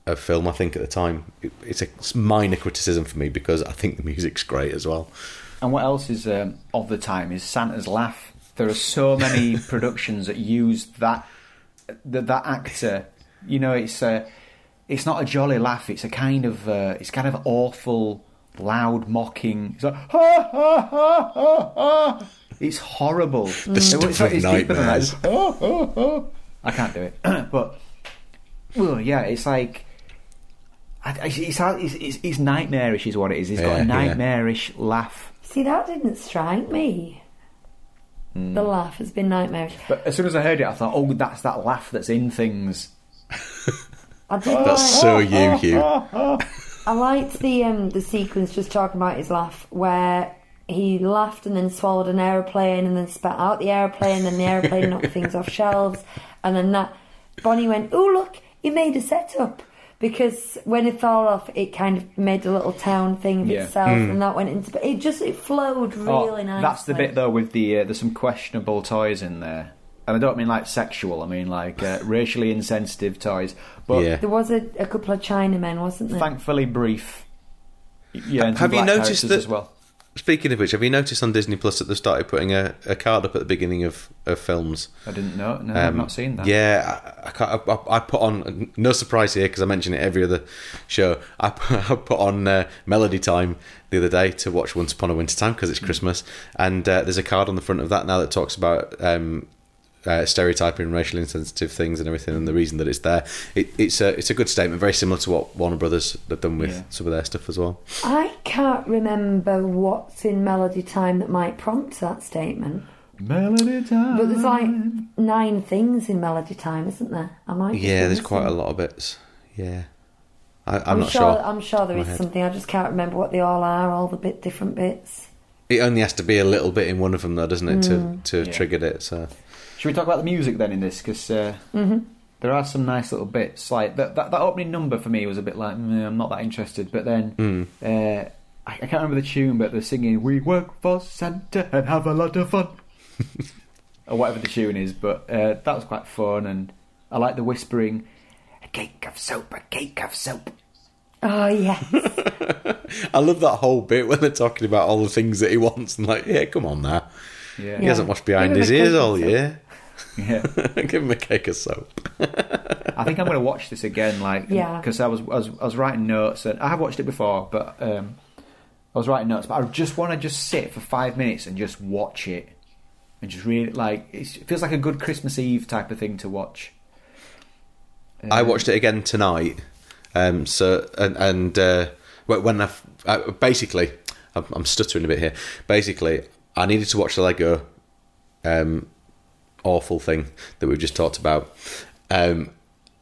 [SPEAKER 2] of film. I think at the time, it, it's a minor criticism for me because I think the music's great as well.
[SPEAKER 5] And what else is um, of the time is Santa's laugh. There are so many productions that use that that, that actor. You know, it's a, it's not a jolly laugh. It's a kind of uh, it's kind of awful, loud mocking. It's like ha ha ha ha ha. It's horrible. The
[SPEAKER 2] stuff of nightmares.
[SPEAKER 5] "Ha, ha, ha." I can't do it, but well, yeah, it's like. I- It's, it's, it's, it's nightmarish, is what it is. He's got
[SPEAKER 2] Yeah,
[SPEAKER 5] a
[SPEAKER 2] yeah.
[SPEAKER 5] nightmarish laugh.
[SPEAKER 3] See, that didn't strike me.
[SPEAKER 2] Hmm.
[SPEAKER 3] The laugh has been nightmarish.
[SPEAKER 5] But as soon as I heard it, I thought, oh, that's that laugh that's in things.
[SPEAKER 3] I
[SPEAKER 2] That's so you, Hugh.
[SPEAKER 3] I liked the um, the sequence just talking about his laugh where he laughed and then swallowed an aeroplane and then spat out the aeroplane and the aeroplane knocked things off shelves and then that Bonnie went, oh look, he made a setup because when it fell off, it kind of made a little town thing of
[SPEAKER 5] Yeah.
[SPEAKER 3] itself and that went into. But it just it flowed really
[SPEAKER 5] Oh,
[SPEAKER 3] nicely.
[SPEAKER 5] That's the bit though with the uh, there's some questionable toys in there, and I don't mean like sexual. I mean like uh, racially insensitive toys. But
[SPEAKER 2] Yeah.
[SPEAKER 3] There was a, a couple of Chinamen, wasn't there?
[SPEAKER 5] thankfully brief. Yeah, and
[SPEAKER 2] Have you noticed that-
[SPEAKER 5] as well?
[SPEAKER 2] Speaking of which, have you noticed on Disney Plus that they started putting a, a card up at the beginning of, of films?
[SPEAKER 5] I didn't know. No, I've
[SPEAKER 2] Um,
[SPEAKER 5] not seen that.
[SPEAKER 2] Yeah, I, I, can't- I, I put on no surprise here because I mention it every other show. I put, I put on uh, Melody Time the other day to watch Once Upon a Winter Time because it's Christmas, and uh, there's a card on the front of that now that talks about um, uh, stereotyping and racially insensitive things and everything, and the reason that it's there. It, it's a it's a good statement, very similar to what Warner Brothers have done with
[SPEAKER 5] Yeah.
[SPEAKER 2] some of their stuff as well.
[SPEAKER 3] I can't remember what's in Melody Time that might prompt that statement.
[SPEAKER 5] Melody time.
[SPEAKER 3] But there's like nine things in Melody Time, isn't there? I might.
[SPEAKER 2] Yeah, there's
[SPEAKER 3] missing.
[SPEAKER 2] quite a lot of bits. Yeah, I, I'm,
[SPEAKER 3] I'm,
[SPEAKER 2] not
[SPEAKER 3] sure,
[SPEAKER 2] sure.
[SPEAKER 3] I'm sure there
[SPEAKER 2] in
[SPEAKER 3] is
[SPEAKER 2] my head.
[SPEAKER 3] something. I just can't remember what they all are. All the bit different bits.
[SPEAKER 2] It only has to be a little bit in one of them, though, doesn't it,
[SPEAKER 3] Mm.
[SPEAKER 2] to to
[SPEAKER 5] Yeah.
[SPEAKER 2] trigger it? So
[SPEAKER 5] Should we talk about the music then in this? Because uh,
[SPEAKER 3] Mm-hmm.
[SPEAKER 5] there are some nice little bits. Like that, that, that opening number for me was a bit like "Mm, I'm not that interested. But then
[SPEAKER 2] Mm.
[SPEAKER 5] uh, I, I can't remember the tune, but they're singing "We work for Santa and have a lot of fun," or whatever the tune is. But uh, that was quite fun, and I like the whispering. A cake of soap, a cake of soap.
[SPEAKER 3] Oh yeah,
[SPEAKER 2] I love that whole bit when they're talking about all the things that he wants, and like, yeah, come on now.
[SPEAKER 5] Yeah,
[SPEAKER 2] He hasn't washed behind his ears all year.
[SPEAKER 5] Yeah.
[SPEAKER 2] Give him a cake of soap.
[SPEAKER 5] I think I'm going to watch this again, like,
[SPEAKER 3] Yeah.
[SPEAKER 5] because I was, I was I was writing notes, and I have watched it before, but um, I was writing notes, but I just want to just sit for five minutes and just watch it, and just really like it's, it feels like a good Christmas Eve type of thing to watch.
[SPEAKER 2] I watched it again tonight. Um, so and and uh, when I uh, basically, I'm, I'm stuttering a bit here. Basically, I needed to watch the Lego um, awful thing that we've just talked about, um,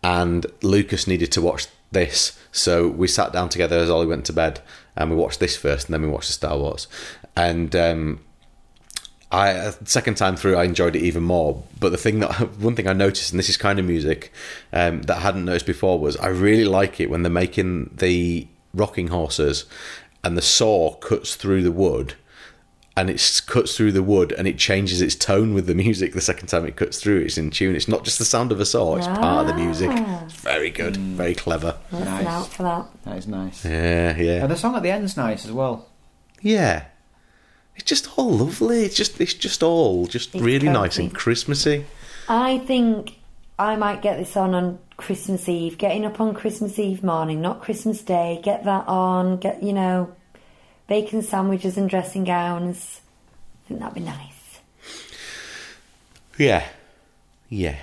[SPEAKER 2] and Lucas needed to watch this. So we sat down together as Ollie went to bed, and we watched this first, and then we watched the Star Wars, and. Um, I uh, second time through, I enjoyed it even more. But the thing that one thing I noticed, and this is kind of music um, that I hadn't noticed before, was I really like it when they're making the rocking horses, and the saw cuts through the wood, and it cuts through the wood, and it changes its tone with the music. The second time it cuts through, it's in tune. It's not just the sound of a saw; it's part of the music. Ah. It's very good, mm. very clever.
[SPEAKER 3] Listen
[SPEAKER 5] Nice.
[SPEAKER 3] out for that.
[SPEAKER 5] That is nice.
[SPEAKER 2] Yeah, yeah,
[SPEAKER 5] And the song at the end's nice as well.
[SPEAKER 2] yeah. It's just all lovely. It's just, it's just all just
[SPEAKER 3] It's
[SPEAKER 2] really nice and Christmassy.
[SPEAKER 3] I think I might get this on on Christmas Eve. Getting up on Christmas Eve morning, not Christmas Day. Get that on. Get you know, bacon sandwiches and dressing gowns. I think that'd be nice.
[SPEAKER 2] Yeah, yeah.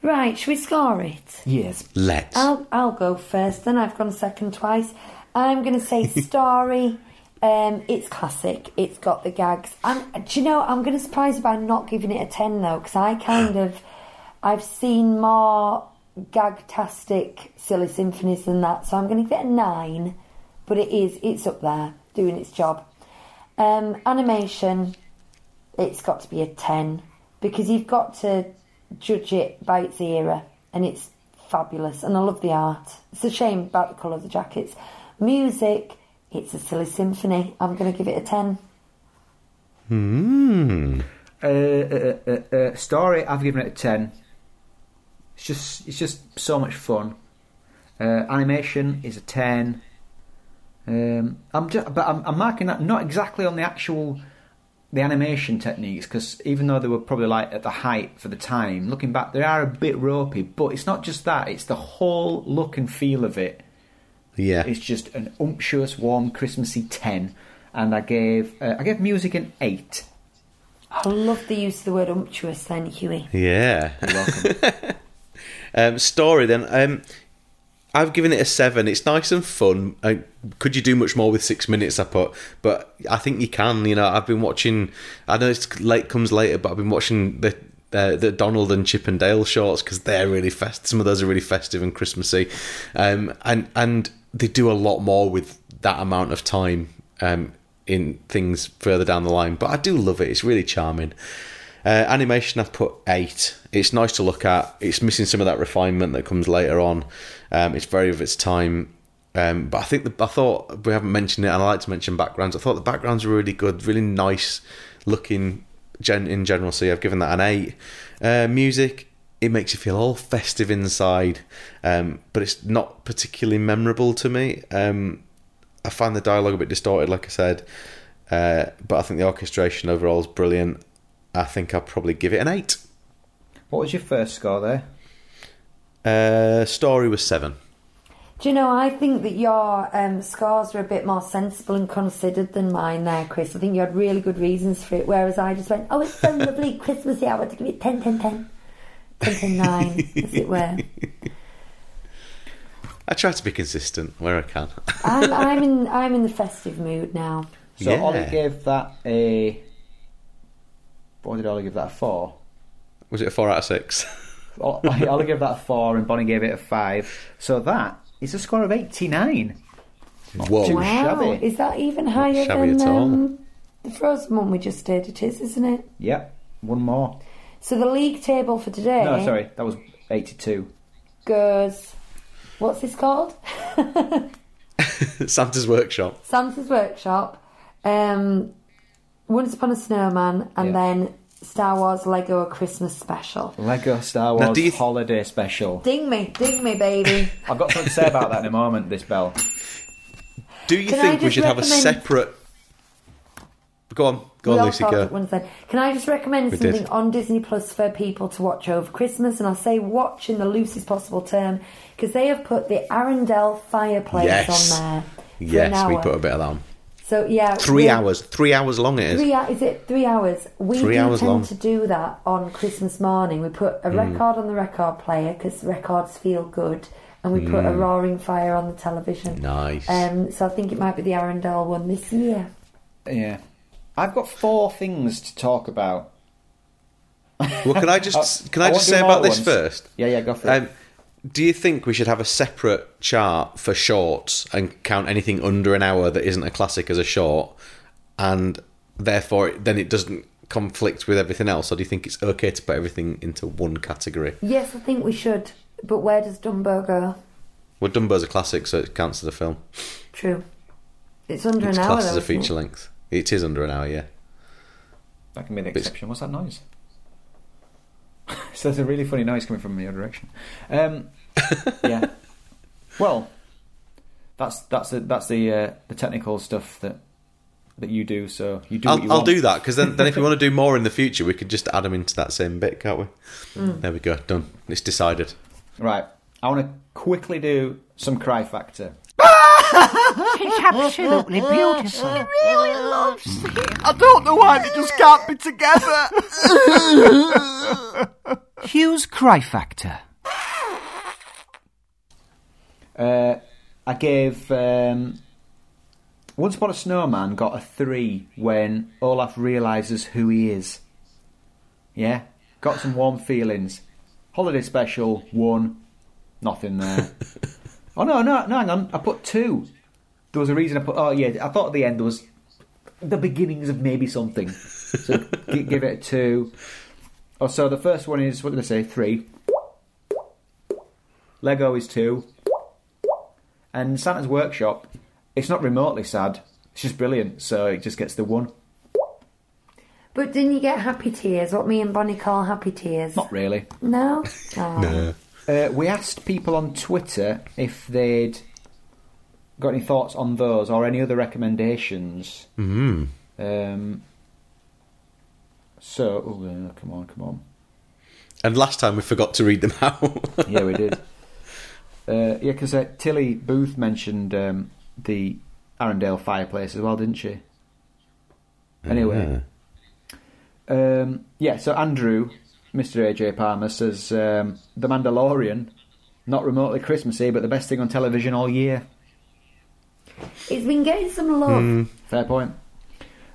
[SPEAKER 3] Right, should we score it?
[SPEAKER 5] Yes.
[SPEAKER 2] Let's.
[SPEAKER 3] I'll I'll go first. Then I've gone second twice. I'm going to say story. Um, it's classic. It's got the gags. I'm, do you know? I'm going to surprise you by not giving it a ten though, because I kind of I've seen more gag-tastic silly symphonies than that. So I'm going to give it a nine. But it is it's up there doing its job. Um, animation. It's got to be a ten because you've got to judge it by its era, and it's fabulous. And I love the art. It's a shame about the colour of the jackets. Music, it's a silly symphony. I'm going to give it a 10.
[SPEAKER 2] Hmm.
[SPEAKER 5] Uh, uh, uh, uh, story, I've given it a ten. It's just, it's just so much fun. Uh, animation is a ten. Um, I'm just, but I'm, I'm marking that not exactly on the actual the animation techniques because even though they were probably like at the height for the time, looking back, they are a bit ropey. But it's not just that; it's the whole look and feel of it.
[SPEAKER 2] Yeah.
[SPEAKER 5] It's just an umptuous, warm, Christmassy ten. And I gave uh, I gave music an eight.
[SPEAKER 3] I love the use of the word umptuous then, Huey.
[SPEAKER 2] Yeah.
[SPEAKER 5] You're welcome.
[SPEAKER 2] Um, story then. Um, I've given it a seven. It's nice and fun. Uh, could you do much more with six minutes? I put, but I think you can. You know, I've been watching. I know it's late comes later, but I've been watching the the Donald and Chip and Dale shorts because they're really fest. Some of those are really festive and Christmassy, um, and and they do a lot more with that amount of time um, in things further down the line. But I do love it. It's really charming. Uh, animation, I've put eight. It's nice to look at. It's missing some of that refinement that comes later on. Um, it's very of its time. Um, but I think the, I thought we haven't mentioned it, and I like to mention backgrounds. I thought the backgrounds were really good, really nice looking gen- in general. So yeah, I've given that an eight. Uh, music, it makes you feel all festive inside, um, but it's not particularly memorable to me. Um, I find the dialogue a bit distorted, like I said, uh, but I think the orchestration overall is brilliant. I think I'll probably give it an eight.
[SPEAKER 5] what was your first score there?
[SPEAKER 2] Uh, story was seven.
[SPEAKER 3] Do you know, I think that your um, scores were a bit more sensible and considered than mine there, Chris. I think you had really good reasons for it, whereas I just went, oh, it's so lovely, Christmassy, I want to give it 10, 10, 10. 10, 10, 9, as it were.
[SPEAKER 2] I try to be consistent where I can.
[SPEAKER 3] I'm, I'm, in, I'm in the festive mood now.
[SPEAKER 5] So
[SPEAKER 2] Yeah.
[SPEAKER 5] Ollie gave that a. What did Ollie give that a four?
[SPEAKER 2] was it a four out of six?
[SPEAKER 5] O- Ollie gave that a four, and Bonnie gave it a five. So that is a score of eighty-nine.
[SPEAKER 2] Whoa.
[SPEAKER 5] too
[SPEAKER 3] Wow,
[SPEAKER 5] shabby.
[SPEAKER 3] is that even higher than
[SPEAKER 2] at all.
[SPEAKER 3] um, the Frozen one we just did? It is, isn't it?
[SPEAKER 5] Yep, one more.
[SPEAKER 3] So the league table for today
[SPEAKER 5] No, sorry, that was eighty-two.
[SPEAKER 3] goes. What's this called?
[SPEAKER 2] Santa's Workshop.
[SPEAKER 3] Santa's Workshop, um, Once Upon a Snowman, and
[SPEAKER 5] Yeah.
[SPEAKER 3] then Star Wars Lego Christmas Special.
[SPEAKER 5] Lego Star Wars
[SPEAKER 2] do you th-
[SPEAKER 5] Holiday Special.
[SPEAKER 3] Ding me, ding me, baby.
[SPEAKER 5] I've got something to say about that in a moment. This bell.
[SPEAKER 2] Do you
[SPEAKER 3] Can I
[SPEAKER 2] think we
[SPEAKER 3] just
[SPEAKER 2] should have a
[SPEAKER 3] recommend-
[SPEAKER 2] separate? Go on, go
[SPEAKER 3] We
[SPEAKER 2] on,
[SPEAKER 3] all
[SPEAKER 2] Lucy.
[SPEAKER 3] talked
[SPEAKER 2] Go.
[SPEAKER 3] at once then. Can I just recommend
[SPEAKER 2] We
[SPEAKER 3] something
[SPEAKER 2] did.
[SPEAKER 3] on Disney Plus for people to watch over Christmas? And I'll say watch in the loosest possible term because they have put the Arendelle fireplace
[SPEAKER 2] Yes.
[SPEAKER 3] on there. For an
[SPEAKER 2] Yes, we
[SPEAKER 3] hour.
[SPEAKER 2] put a bit of that on.
[SPEAKER 3] So yeah,
[SPEAKER 2] Three
[SPEAKER 3] we-
[SPEAKER 2] hours. Three hours long it is.
[SPEAKER 3] Three, is it three hours? We
[SPEAKER 2] Three
[SPEAKER 3] do
[SPEAKER 2] hours
[SPEAKER 3] tend
[SPEAKER 2] long.
[SPEAKER 3] to do that on Christmas morning. We put a
[SPEAKER 2] Mm.
[SPEAKER 3] record on the record player because records feel good, and we put a
[SPEAKER 2] Mm.
[SPEAKER 3] roaring fire on the television.
[SPEAKER 2] Nice.
[SPEAKER 3] Um, so I think it might be the Arendelle one this year.
[SPEAKER 5] Yeah. I've got four things to talk about.
[SPEAKER 2] well, can I just can I,
[SPEAKER 5] I
[SPEAKER 2] just say about
[SPEAKER 5] at
[SPEAKER 2] this first?
[SPEAKER 5] Yeah, yeah, go for it.
[SPEAKER 2] Um, do you think we should have a separate chart for shorts and count anything under an hour that isn't a classic as a short, and therefore then it doesn't conflict with everything else? Or do you think it's okay to put everything into one category?
[SPEAKER 3] Yes, I think we should. But where does Dumbo go?
[SPEAKER 2] Well, Dumbo's a classic, so it counts as a film.
[SPEAKER 3] True. It's under
[SPEAKER 2] It's
[SPEAKER 3] an hour.
[SPEAKER 2] classed as a
[SPEAKER 3] isn't it?
[SPEAKER 2] feature length. It is under an hour, yeah.
[SPEAKER 5] That can be the exception. What's that noise? so there's a really funny noise coming from your direction. Um, yeah. Well, that's that's the that's the uh, the technical stuff that that you do. So you do. what you
[SPEAKER 2] I'll, I'll
[SPEAKER 5] want.
[SPEAKER 2] do that because then, then if we want to do more in the future, we could just add them into that same bit, can't we?
[SPEAKER 3] Mm.
[SPEAKER 2] There we go, done. It's decided.
[SPEAKER 5] Right. I want to quickly do some cry factor.
[SPEAKER 8] It's absolutely beautiful. really loves it. I don't know why they just can't be together.
[SPEAKER 1] Hugh's Cry Factor.
[SPEAKER 5] Uh, I gave um, Once Upon a Snowman got a three when Olaf realizes who he is. Yeah, got some warm feelings. Holiday special one, nothing there. oh no, no, no, hang on. I put two. There was a reason I put. Oh yeah, I thought at the end there was the beginnings of maybe something. So g- give it a two. Oh, so the first one is what did I say? Three. Lego is two. And Santa's Workshop, it's not remotely sad. It's just brilliant. So it just gets the one.
[SPEAKER 3] But didn't you get happy tears? What me and Bonnie call happy tears?
[SPEAKER 5] Not really.
[SPEAKER 3] No. Oh.
[SPEAKER 5] Uh, we asked people on Twitter if they'd got any thoughts on those or any other recommendations.
[SPEAKER 2] Mm.
[SPEAKER 5] Um, so, oh, uh, come on, come on.
[SPEAKER 2] And last time we forgot to read them out.
[SPEAKER 5] Yeah, we did. uh, yeah, because uh, Tilly Booth mentioned um, the Arendelle fireplace as well, didn't she? Anyway. Um, yeah, so Andrew, Mr. AJ Palmer, says um, The Mandalorian, not remotely Christmassy, but the best thing on television all year.
[SPEAKER 3] It's been getting some love.
[SPEAKER 5] Fair point.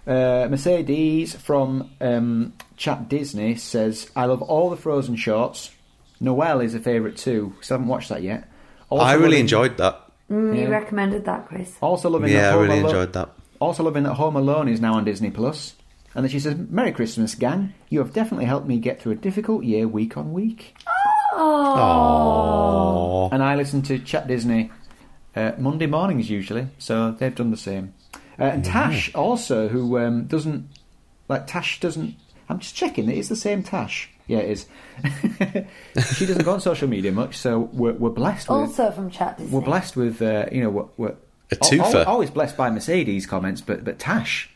[SPEAKER 5] Uh, Mercedes from um, Chat Disney says, I love all the Frozen shorts. Noel is a favourite too, because I haven't watched that yet. Also
[SPEAKER 2] I really
[SPEAKER 5] loving-
[SPEAKER 2] enjoyed that.
[SPEAKER 3] Mm, You recommended that, Chris.
[SPEAKER 5] Also loving
[SPEAKER 2] Yeah,
[SPEAKER 5] that
[SPEAKER 2] I
[SPEAKER 5] Home
[SPEAKER 2] really
[SPEAKER 5] Alo-
[SPEAKER 2] enjoyed that.
[SPEAKER 5] Also loving that Home Alone is now on Disney Plus. And then she says, Merry Christmas, gang. You have definitely helped me get through a difficult year week on week.
[SPEAKER 2] Aww.
[SPEAKER 5] And I listen to Chat Disney uh, Monday mornings usually, so they've done the same. Uh, and Tash also, who um, doesn't like Tash doesn't. I'm just checking. It is the same Tash. Yeah, it is. she doesn't go on social media much, so we're, we're blessed with.
[SPEAKER 3] Also from Chat Disney.
[SPEAKER 5] We're blessed with, uh, you know, we're, we're
[SPEAKER 2] A twofer.
[SPEAKER 5] al- al- always blessed by Mercedes comments, but but Tash,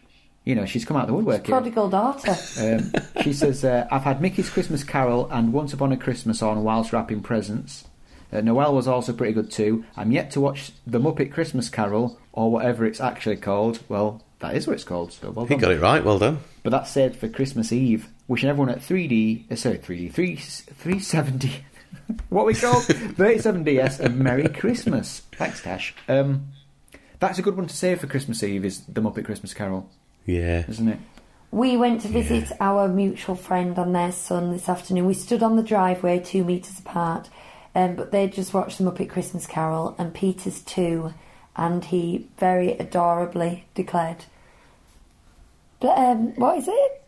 [SPEAKER 5] you know, she's come out of the woodwork here.
[SPEAKER 3] Prodigal daughter.
[SPEAKER 5] Um, she says, uh, I've had Mickey's Christmas Carol and Once Upon a Christmas on whilst wrapping presents. Uh, Noel was also pretty good too. I'm yet to watch The Muppet Christmas Carol, or whatever it's actually called. Well, that is what it's called, so well
[SPEAKER 2] He
[SPEAKER 5] done.
[SPEAKER 2] got it right. Well done.
[SPEAKER 5] But that's said for Christmas Eve. Wishing everyone at 3D, uh, sorry, 3D, 3, 370, what we call 37DS, a Merry Christmas. Thanks, Tash. Um, that's a good one to say for Christmas Eve, is The Muppet Christmas Carol,
[SPEAKER 2] Yeah.
[SPEAKER 5] isn't it?
[SPEAKER 3] We went to visit our mutual friend and their son this afternoon. We stood on the driveway two metres apart, um, but they just watched the Muppet Christmas Carol, and Peter's too, and he very adorably declared, "But, um, What is it?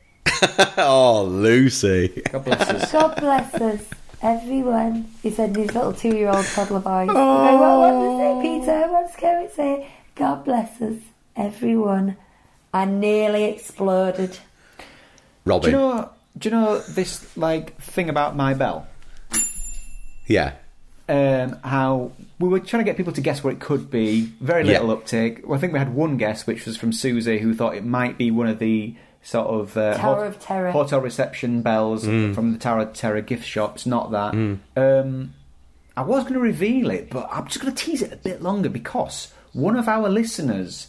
[SPEAKER 2] oh, Lucy.
[SPEAKER 5] God bless us.
[SPEAKER 3] God bless us, everyone. He said in his little two year old toddler voice. He goes, what, what does it say, Peter? What does Kermit say? God bless us, everyone. I nearly exploded.
[SPEAKER 5] Do you know? Do you know this like thing about my bell?
[SPEAKER 2] Yeah.
[SPEAKER 5] Um, how we were trying to get people to guess what it could be. Very
[SPEAKER 2] Yeah.
[SPEAKER 5] little uptake. Well, I think we had one guess, which was from Susie, who thought it might be one of the sort of uh,
[SPEAKER 3] Tower
[SPEAKER 5] hot-
[SPEAKER 3] of Terror.
[SPEAKER 5] hotel reception bells from the Tower of Terror gift shops. Not that. Um, I was going to reveal it, but I'm just going to tease it a bit longer because one of our listeners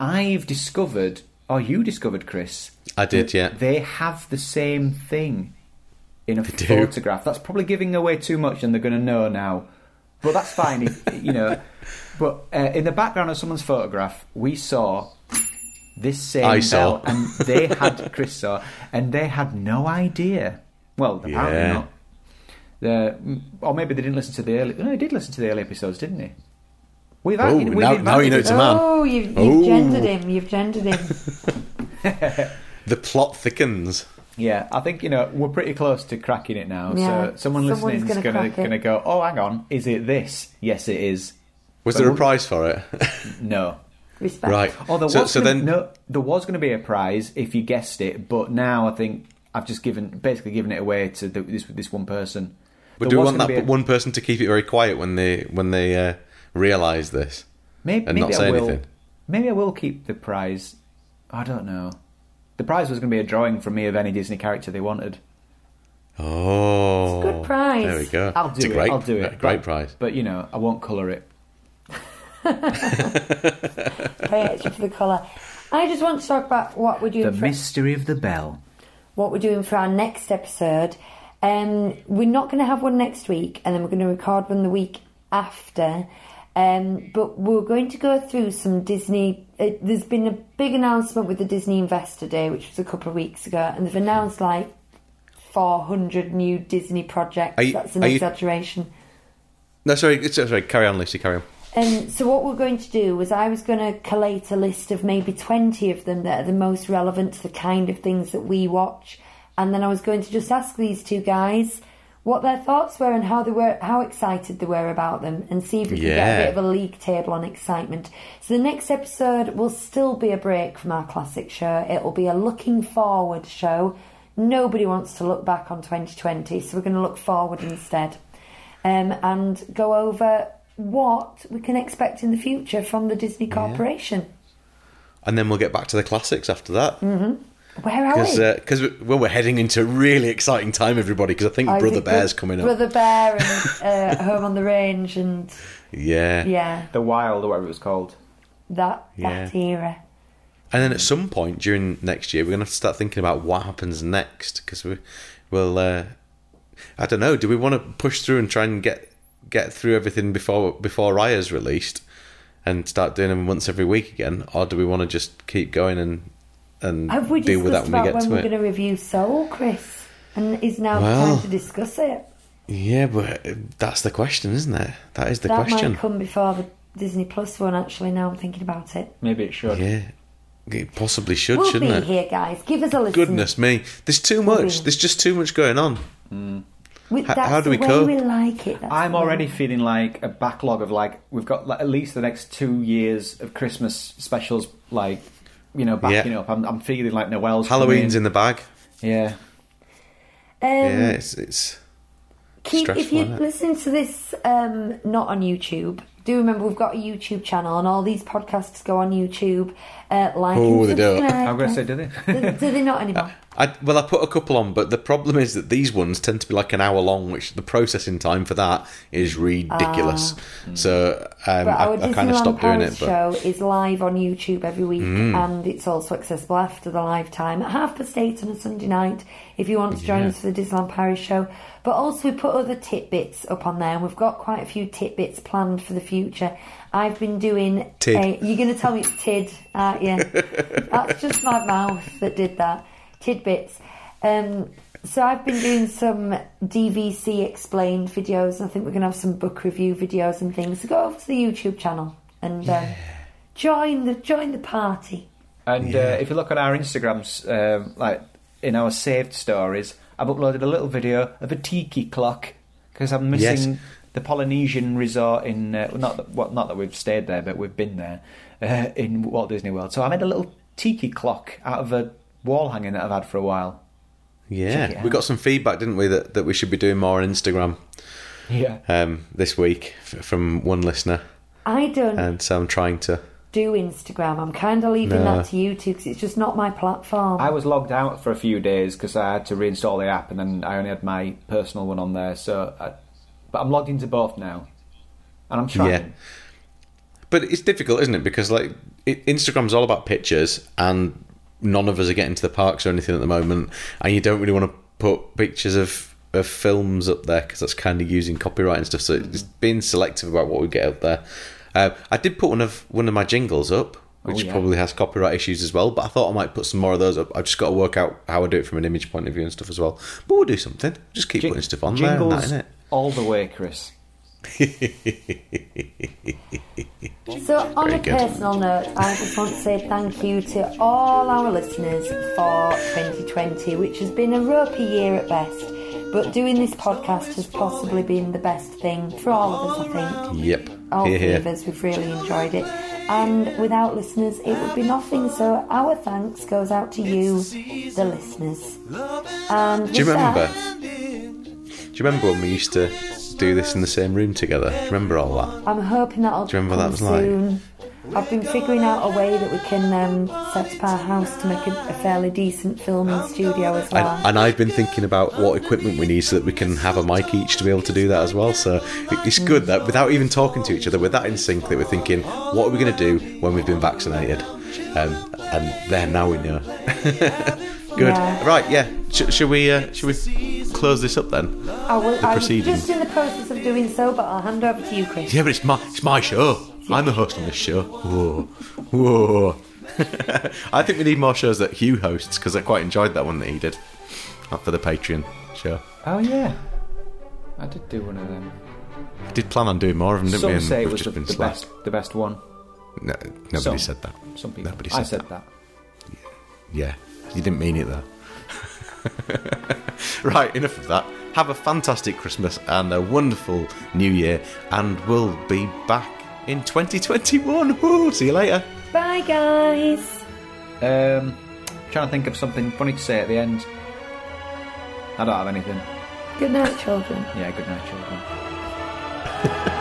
[SPEAKER 5] I've discovered, or you discovered, Chris.
[SPEAKER 2] I did, yeah.
[SPEAKER 5] They have the same thing in a photograph. That's probably giving away too much, and they're going to know now. But that's fine, if, you know. But uh, in the background of someone's photograph, we saw this same
[SPEAKER 2] I saw.
[SPEAKER 5] bell, and they had Chris saw, and they had no idea. Well, apparently
[SPEAKER 2] Yeah.
[SPEAKER 5] not. The, or maybe they didn't listen to the early. No, they did listen to the early episodes, didn't they? We've
[SPEAKER 2] Oh,
[SPEAKER 5] we've
[SPEAKER 2] now- now you know it's a man.
[SPEAKER 3] Oh, you've, you've
[SPEAKER 2] Oh.
[SPEAKER 3] gendered him. You've gendered him.
[SPEAKER 2] The plot thickens.
[SPEAKER 5] Yeah, I think you know we're pretty close to cracking it now.
[SPEAKER 3] Yeah,
[SPEAKER 5] so someone
[SPEAKER 3] someone's
[SPEAKER 5] listening is
[SPEAKER 3] gonna
[SPEAKER 5] gonna gonna go. Oh, hang on, is it this? Yes, it is.
[SPEAKER 2] Was
[SPEAKER 5] But
[SPEAKER 2] there a prize for it?
[SPEAKER 5] No.
[SPEAKER 3] Respect.
[SPEAKER 2] right.
[SPEAKER 5] Oh, there
[SPEAKER 2] so,
[SPEAKER 5] was
[SPEAKER 2] so
[SPEAKER 5] gonna,
[SPEAKER 2] then,
[SPEAKER 5] no, there was going to be a prize if you guessed it, but now I think I've just given basically given it away to the, this this one person.
[SPEAKER 2] but
[SPEAKER 5] There
[SPEAKER 2] do we want that
[SPEAKER 5] a-
[SPEAKER 2] one person to keep it very quiet when they when they uh, realise this?
[SPEAKER 5] maybe,
[SPEAKER 2] and
[SPEAKER 5] maybe
[SPEAKER 2] not say
[SPEAKER 5] I will,
[SPEAKER 2] anything?
[SPEAKER 5] Maybe I will keep the prize. I don't know. The prize was going to be a drawing from me of any Disney character they wanted.
[SPEAKER 2] Oh,
[SPEAKER 3] It's a good prize.
[SPEAKER 2] There we go.
[SPEAKER 5] I'll do
[SPEAKER 2] it's a
[SPEAKER 5] it.
[SPEAKER 2] great,
[SPEAKER 5] I'll do it.
[SPEAKER 2] Great
[SPEAKER 5] But-
[SPEAKER 2] prize.
[SPEAKER 5] But you know, I won't colour it.
[SPEAKER 3] Pay extra for the colour. I just want to talk about what we're doing
[SPEAKER 5] The
[SPEAKER 3] for
[SPEAKER 5] mystery of the bell.
[SPEAKER 3] what we're doing for our next episode. Um, we're not going to have one next week, and then we're going to record one the week after. Um, but we're going to go through some Disney. Uh, there's been a big announcement with the Disney Investor Day, which was a couple of weeks ago, and they've announced like 400 new Disney projects.
[SPEAKER 2] You-
[SPEAKER 3] That's an
[SPEAKER 2] are you-
[SPEAKER 3] exaggeration.
[SPEAKER 2] No, sorry, it's, sorry. Carry on, Lucy. Carry on.
[SPEAKER 3] Um, so what we're going to do was I was going to collate a list of maybe 20 of them that are the most relevant to the kind of things that we watch. And then I was going to just ask these two guys what their thoughts were and how they were, how excited they were about them and see if we can get a bit of a league table on excitement. So the next episode will still be a break from our classic show. It will be a looking forward show. Nobody wants to look back on 2020, so we're going to look forward instead um, and go over what we can expect in the future from the Disney Corporation.
[SPEAKER 2] And then we'll get back to the classics after that.
[SPEAKER 3] Mm. Where are
[SPEAKER 2] Because
[SPEAKER 3] we?
[SPEAKER 2] uh, well, we're heading into a really exciting time, everybody. Because I think
[SPEAKER 3] I
[SPEAKER 2] Brother
[SPEAKER 3] think
[SPEAKER 2] Bear's coming up.
[SPEAKER 3] Brother Bear and uh, Home on the Range and
[SPEAKER 2] Yeah.
[SPEAKER 3] yeah,
[SPEAKER 5] The Wild, or whatever it was called.
[SPEAKER 3] that
[SPEAKER 2] Yeah.
[SPEAKER 3] that era.
[SPEAKER 2] And then at some point during next year, we're going to have to start thinking about what happens next. Because we, will uh, I don't know. Do we want to push through and try and get get through everything before before Raya's released, and start doing them once every week again, or do we want to just keep going and and
[SPEAKER 3] Have we
[SPEAKER 2] deal with that
[SPEAKER 3] discussed
[SPEAKER 2] when we
[SPEAKER 3] about
[SPEAKER 2] get
[SPEAKER 3] when
[SPEAKER 2] to
[SPEAKER 3] we're
[SPEAKER 2] it?
[SPEAKER 3] going to review Soul, Chris? And is now
[SPEAKER 2] Well-
[SPEAKER 3] time to discuss it?
[SPEAKER 2] Yeah, but uh, that's the question, isn't it? That is the
[SPEAKER 3] that
[SPEAKER 2] question.
[SPEAKER 3] might come before the Disney Plus one. Actually, now I'm thinking about it.
[SPEAKER 5] Maybe it should.
[SPEAKER 2] Yeah, it possibly should,
[SPEAKER 3] we'll
[SPEAKER 2] shouldn't
[SPEAKER 3] be
[SPEAKER 2] it?
[SPEAKER 3] here, guys. Give us a listen.
[SPEAKER 2] Goodness me, there's too much. There's just too much going on.
[SPEAKER 3] We,
[SPEAKER 2] H-
[SPEAKER 3] that's
[SPEAKER 2] how do we
[SPEAKER 3] the way
[SPEAKER 2] cope?
[SPEAKER 3] we like it. That's
[SPEAKER 5] I'm
[SPEAKER 3] the way-
[SPEAKER 5] already feeling like a backlog of like we've got like, at least the next two years of Christmas specials like you know backing
[SPEAKER 2] Yeah.
[SPEAKER 5] up. I'm, I'm feeling like Noel's
[SPEAKER 2] Halloween's
[SPEAKER 5] coming.
[SPEAKER 2] in the bag.
[SPEAKER 5] yeah.
[SPEAKER 3] Um,
[SPEAKER 2] yeah, it's it's
[SPEAKER 3] keep if you're
[SPEAKER 2] isn't it?
[SPEAKER 3] listening to this um, not on YouTube. Do remember we've got a YouTube channel and all these podcasts go on YouTube. Uh, like
[SPEAKER 2] Oh,
[SPEAKER 3] and
[SPEAKER 2] they do.
[SPEAKER 3] subscribe.
[SPEAKER 5] I'm going to say, do they?
[SPEAKER 3] do, do they not anymore?
[SPEAKER 2] I, well, I put a couple on, but the problem is that these ones tend to be like an hour long, which the processing time for that is ridiculous. So um, I, I kind of stopped doing it. But Mm.
[SPEAKER 3] show is live on YouTube every week, and it's also accessible after the live time at half past eight on a Sunday night. If you want to join
[SPEAKER 2] Yeah.
[SPEAKER 3] us for the Disneyland Paris show, but also we put other tidbits up on there, and we've got quite a few tidbits planned for the future. I've been doing.
[SPEAKER 2] Tid.
[SPEAKER 3] A, you're going to tell me it's tid, aren't you? That's just my mouth that did that. Tidbits. Um, so I've been doing some DVC explained videos. I think we're going to have some book review videos and things. So go over to the YouTube channel and um, join the join the party.
[SPEAKER 5] And uh, if you look at our Instagrams, um, like in our saved stories, I've uploaded a little video of a tiki clock because I'm missing
[SPEAKER 2] Yes.
[SPEAKER 5] the Polynesian resort in uh, not that, well, not that we've stayed there, but we've been there uh, in Walt Disney World. So I made a little tiki clock out of a wall hanging that I've had for a while.
[SPEAKER 2] Yeah, we got some feedback, didn't we, that, that we should be doing more on Instagram
[SPEAKER 5] Yeah.
[SPEAKER 2] um, this week f- from one listener,
[SPEAKER 3] I don't
[SPEAKER 2] and so I'm trying to.
[SPEAKER 3] do Instagram. I'm kind of leaving
[SPEAKER 2] No.
[SPEAKER 3] that to you two because it's just not my platform.
[SPEAKER 5] I was logged out for a few days because I had to reinstall the app, and then I only had my personal one on there. So, I, but I'm logged into both now, and I'm trying.
[SPEAKER 2] Yeah. But it's difficult, isn't it? Because like it, Instagram's all about pictures, and none of us are getting to the parks or anything at the moment, and you don't really want to put pictures of of films up there because that's kind of using copyright and stuff. So it's being selective about what we get up there. Uh, I did put one of one of my jingles up, which
[SPEAKER 5] yeah.
[SPEAKER 2] probably has copyright issues as well. But I thought I might put some more of those up. I've just got to work out how I do it from an image point of view and stuff as well. But we'll do something. Just keep
[SPEAKER 5] Jing-
[SPEAKER 2] putting stuff on there,
[SPEAKER 5] jingles
[SPEAKER 2] that,
[SPEAKER 5] all the way, Chris.
[SPEAKER 3] So, on
[SPEAKER 2] Very
[SPEAKER 3] a
[SPEAKER 2] good.
[SPEAKER 3] personal note, I just want to say thank you to all our listeners for 2020, which has been a ropey year at best. But doing this podcast has possibly been the best thing for all of us, I think.
[SPEAKER 2] Yep.
[SPEAKER 3] All
[SPEAKER 2] Here,
[SPEAKER 3] three of us, we've really enjoyed it. And without listeners, it would be nothing. So, our thanks goes out to you, the listeners. And
[SPEAKER 2] Do you remember?
[SPEAKER 3] that,
[SPEAKER 2] Do you remember when we used to do this in the same room together? Do you remember all that?
[SPEAKER 3] I'm hoping that'll
[SPEAKER 2] Do you remember that was like?
[SPEAKER 3] I've been figuring out a way that we can um, set up our house to make a, a fairly decent filming studio as well.
[SPEAKER 2] And, and I've been thinking about what equipment we need so that we can have a mic each to be able to do that as well. So it- it's good that without even talking to each other, we're that in sync that we're thinking, what are we going to do when we've been vaccinated? Um, and there, now we know. good.
[SPEAKER 3] Yeah.
[SPEAKER 2] Right, yeah. Sh- shall we? Uh, shall we close this up then?
[SPEAKER 3] I will,
[SPEAKER 2] the
[SPEAKER 3] I'm
[SPEAKER 2] proceedings.
[SPEAKER 3] just in the process of doing so, but I'll hand over to you, Chris.
[SPEAKER 2] Yeah, but it's my it's my show. I'm the host on this show. Whoa, whoa. I think we need more shows that Hugh hosts because I quite enjoyed that one that he did for the Patreon show.
[SPEAKER 5] Oh yeah, I did do one of them.
[SPEAKER 2] I did plan on doing more of them, didn't we?
[SPEAKER 5] Some
[SPEAKER 2] And
[SPEAKER 5] say it
[SPEAKER 2] we've
[SPEAKER 5] was
[SPEAKER 2] just
[SPEAKER 5] the,
[SPEAKER 2] been
[SPEAKER 5] the best, the best one.
[SPEAKER 2] No, nobody
[SPEAKER 5] Some.
[SPEAKER 2] said that.
[SPEAKER 5] Some people.
[SPEAKER 2] Nobody
[SPEAKER 5] I
[SPEAKER 2] said
[SPEAKER 5] said that.
[SPEAKER 2] Yeah, you didn't mean it though. right, enough of that. Have a fantastic Christmas and a wonderful New Year, and we'll be back in 2021. Woo, see you later.
[SPEAKER 3] Bye, guys.
[SPEAKER 5] Um, trying to think of something funny to say at the end. I don't have anything.
[SPEAKER 3] Good night, children.
[SPEAKER 5] Yeah, good night, children.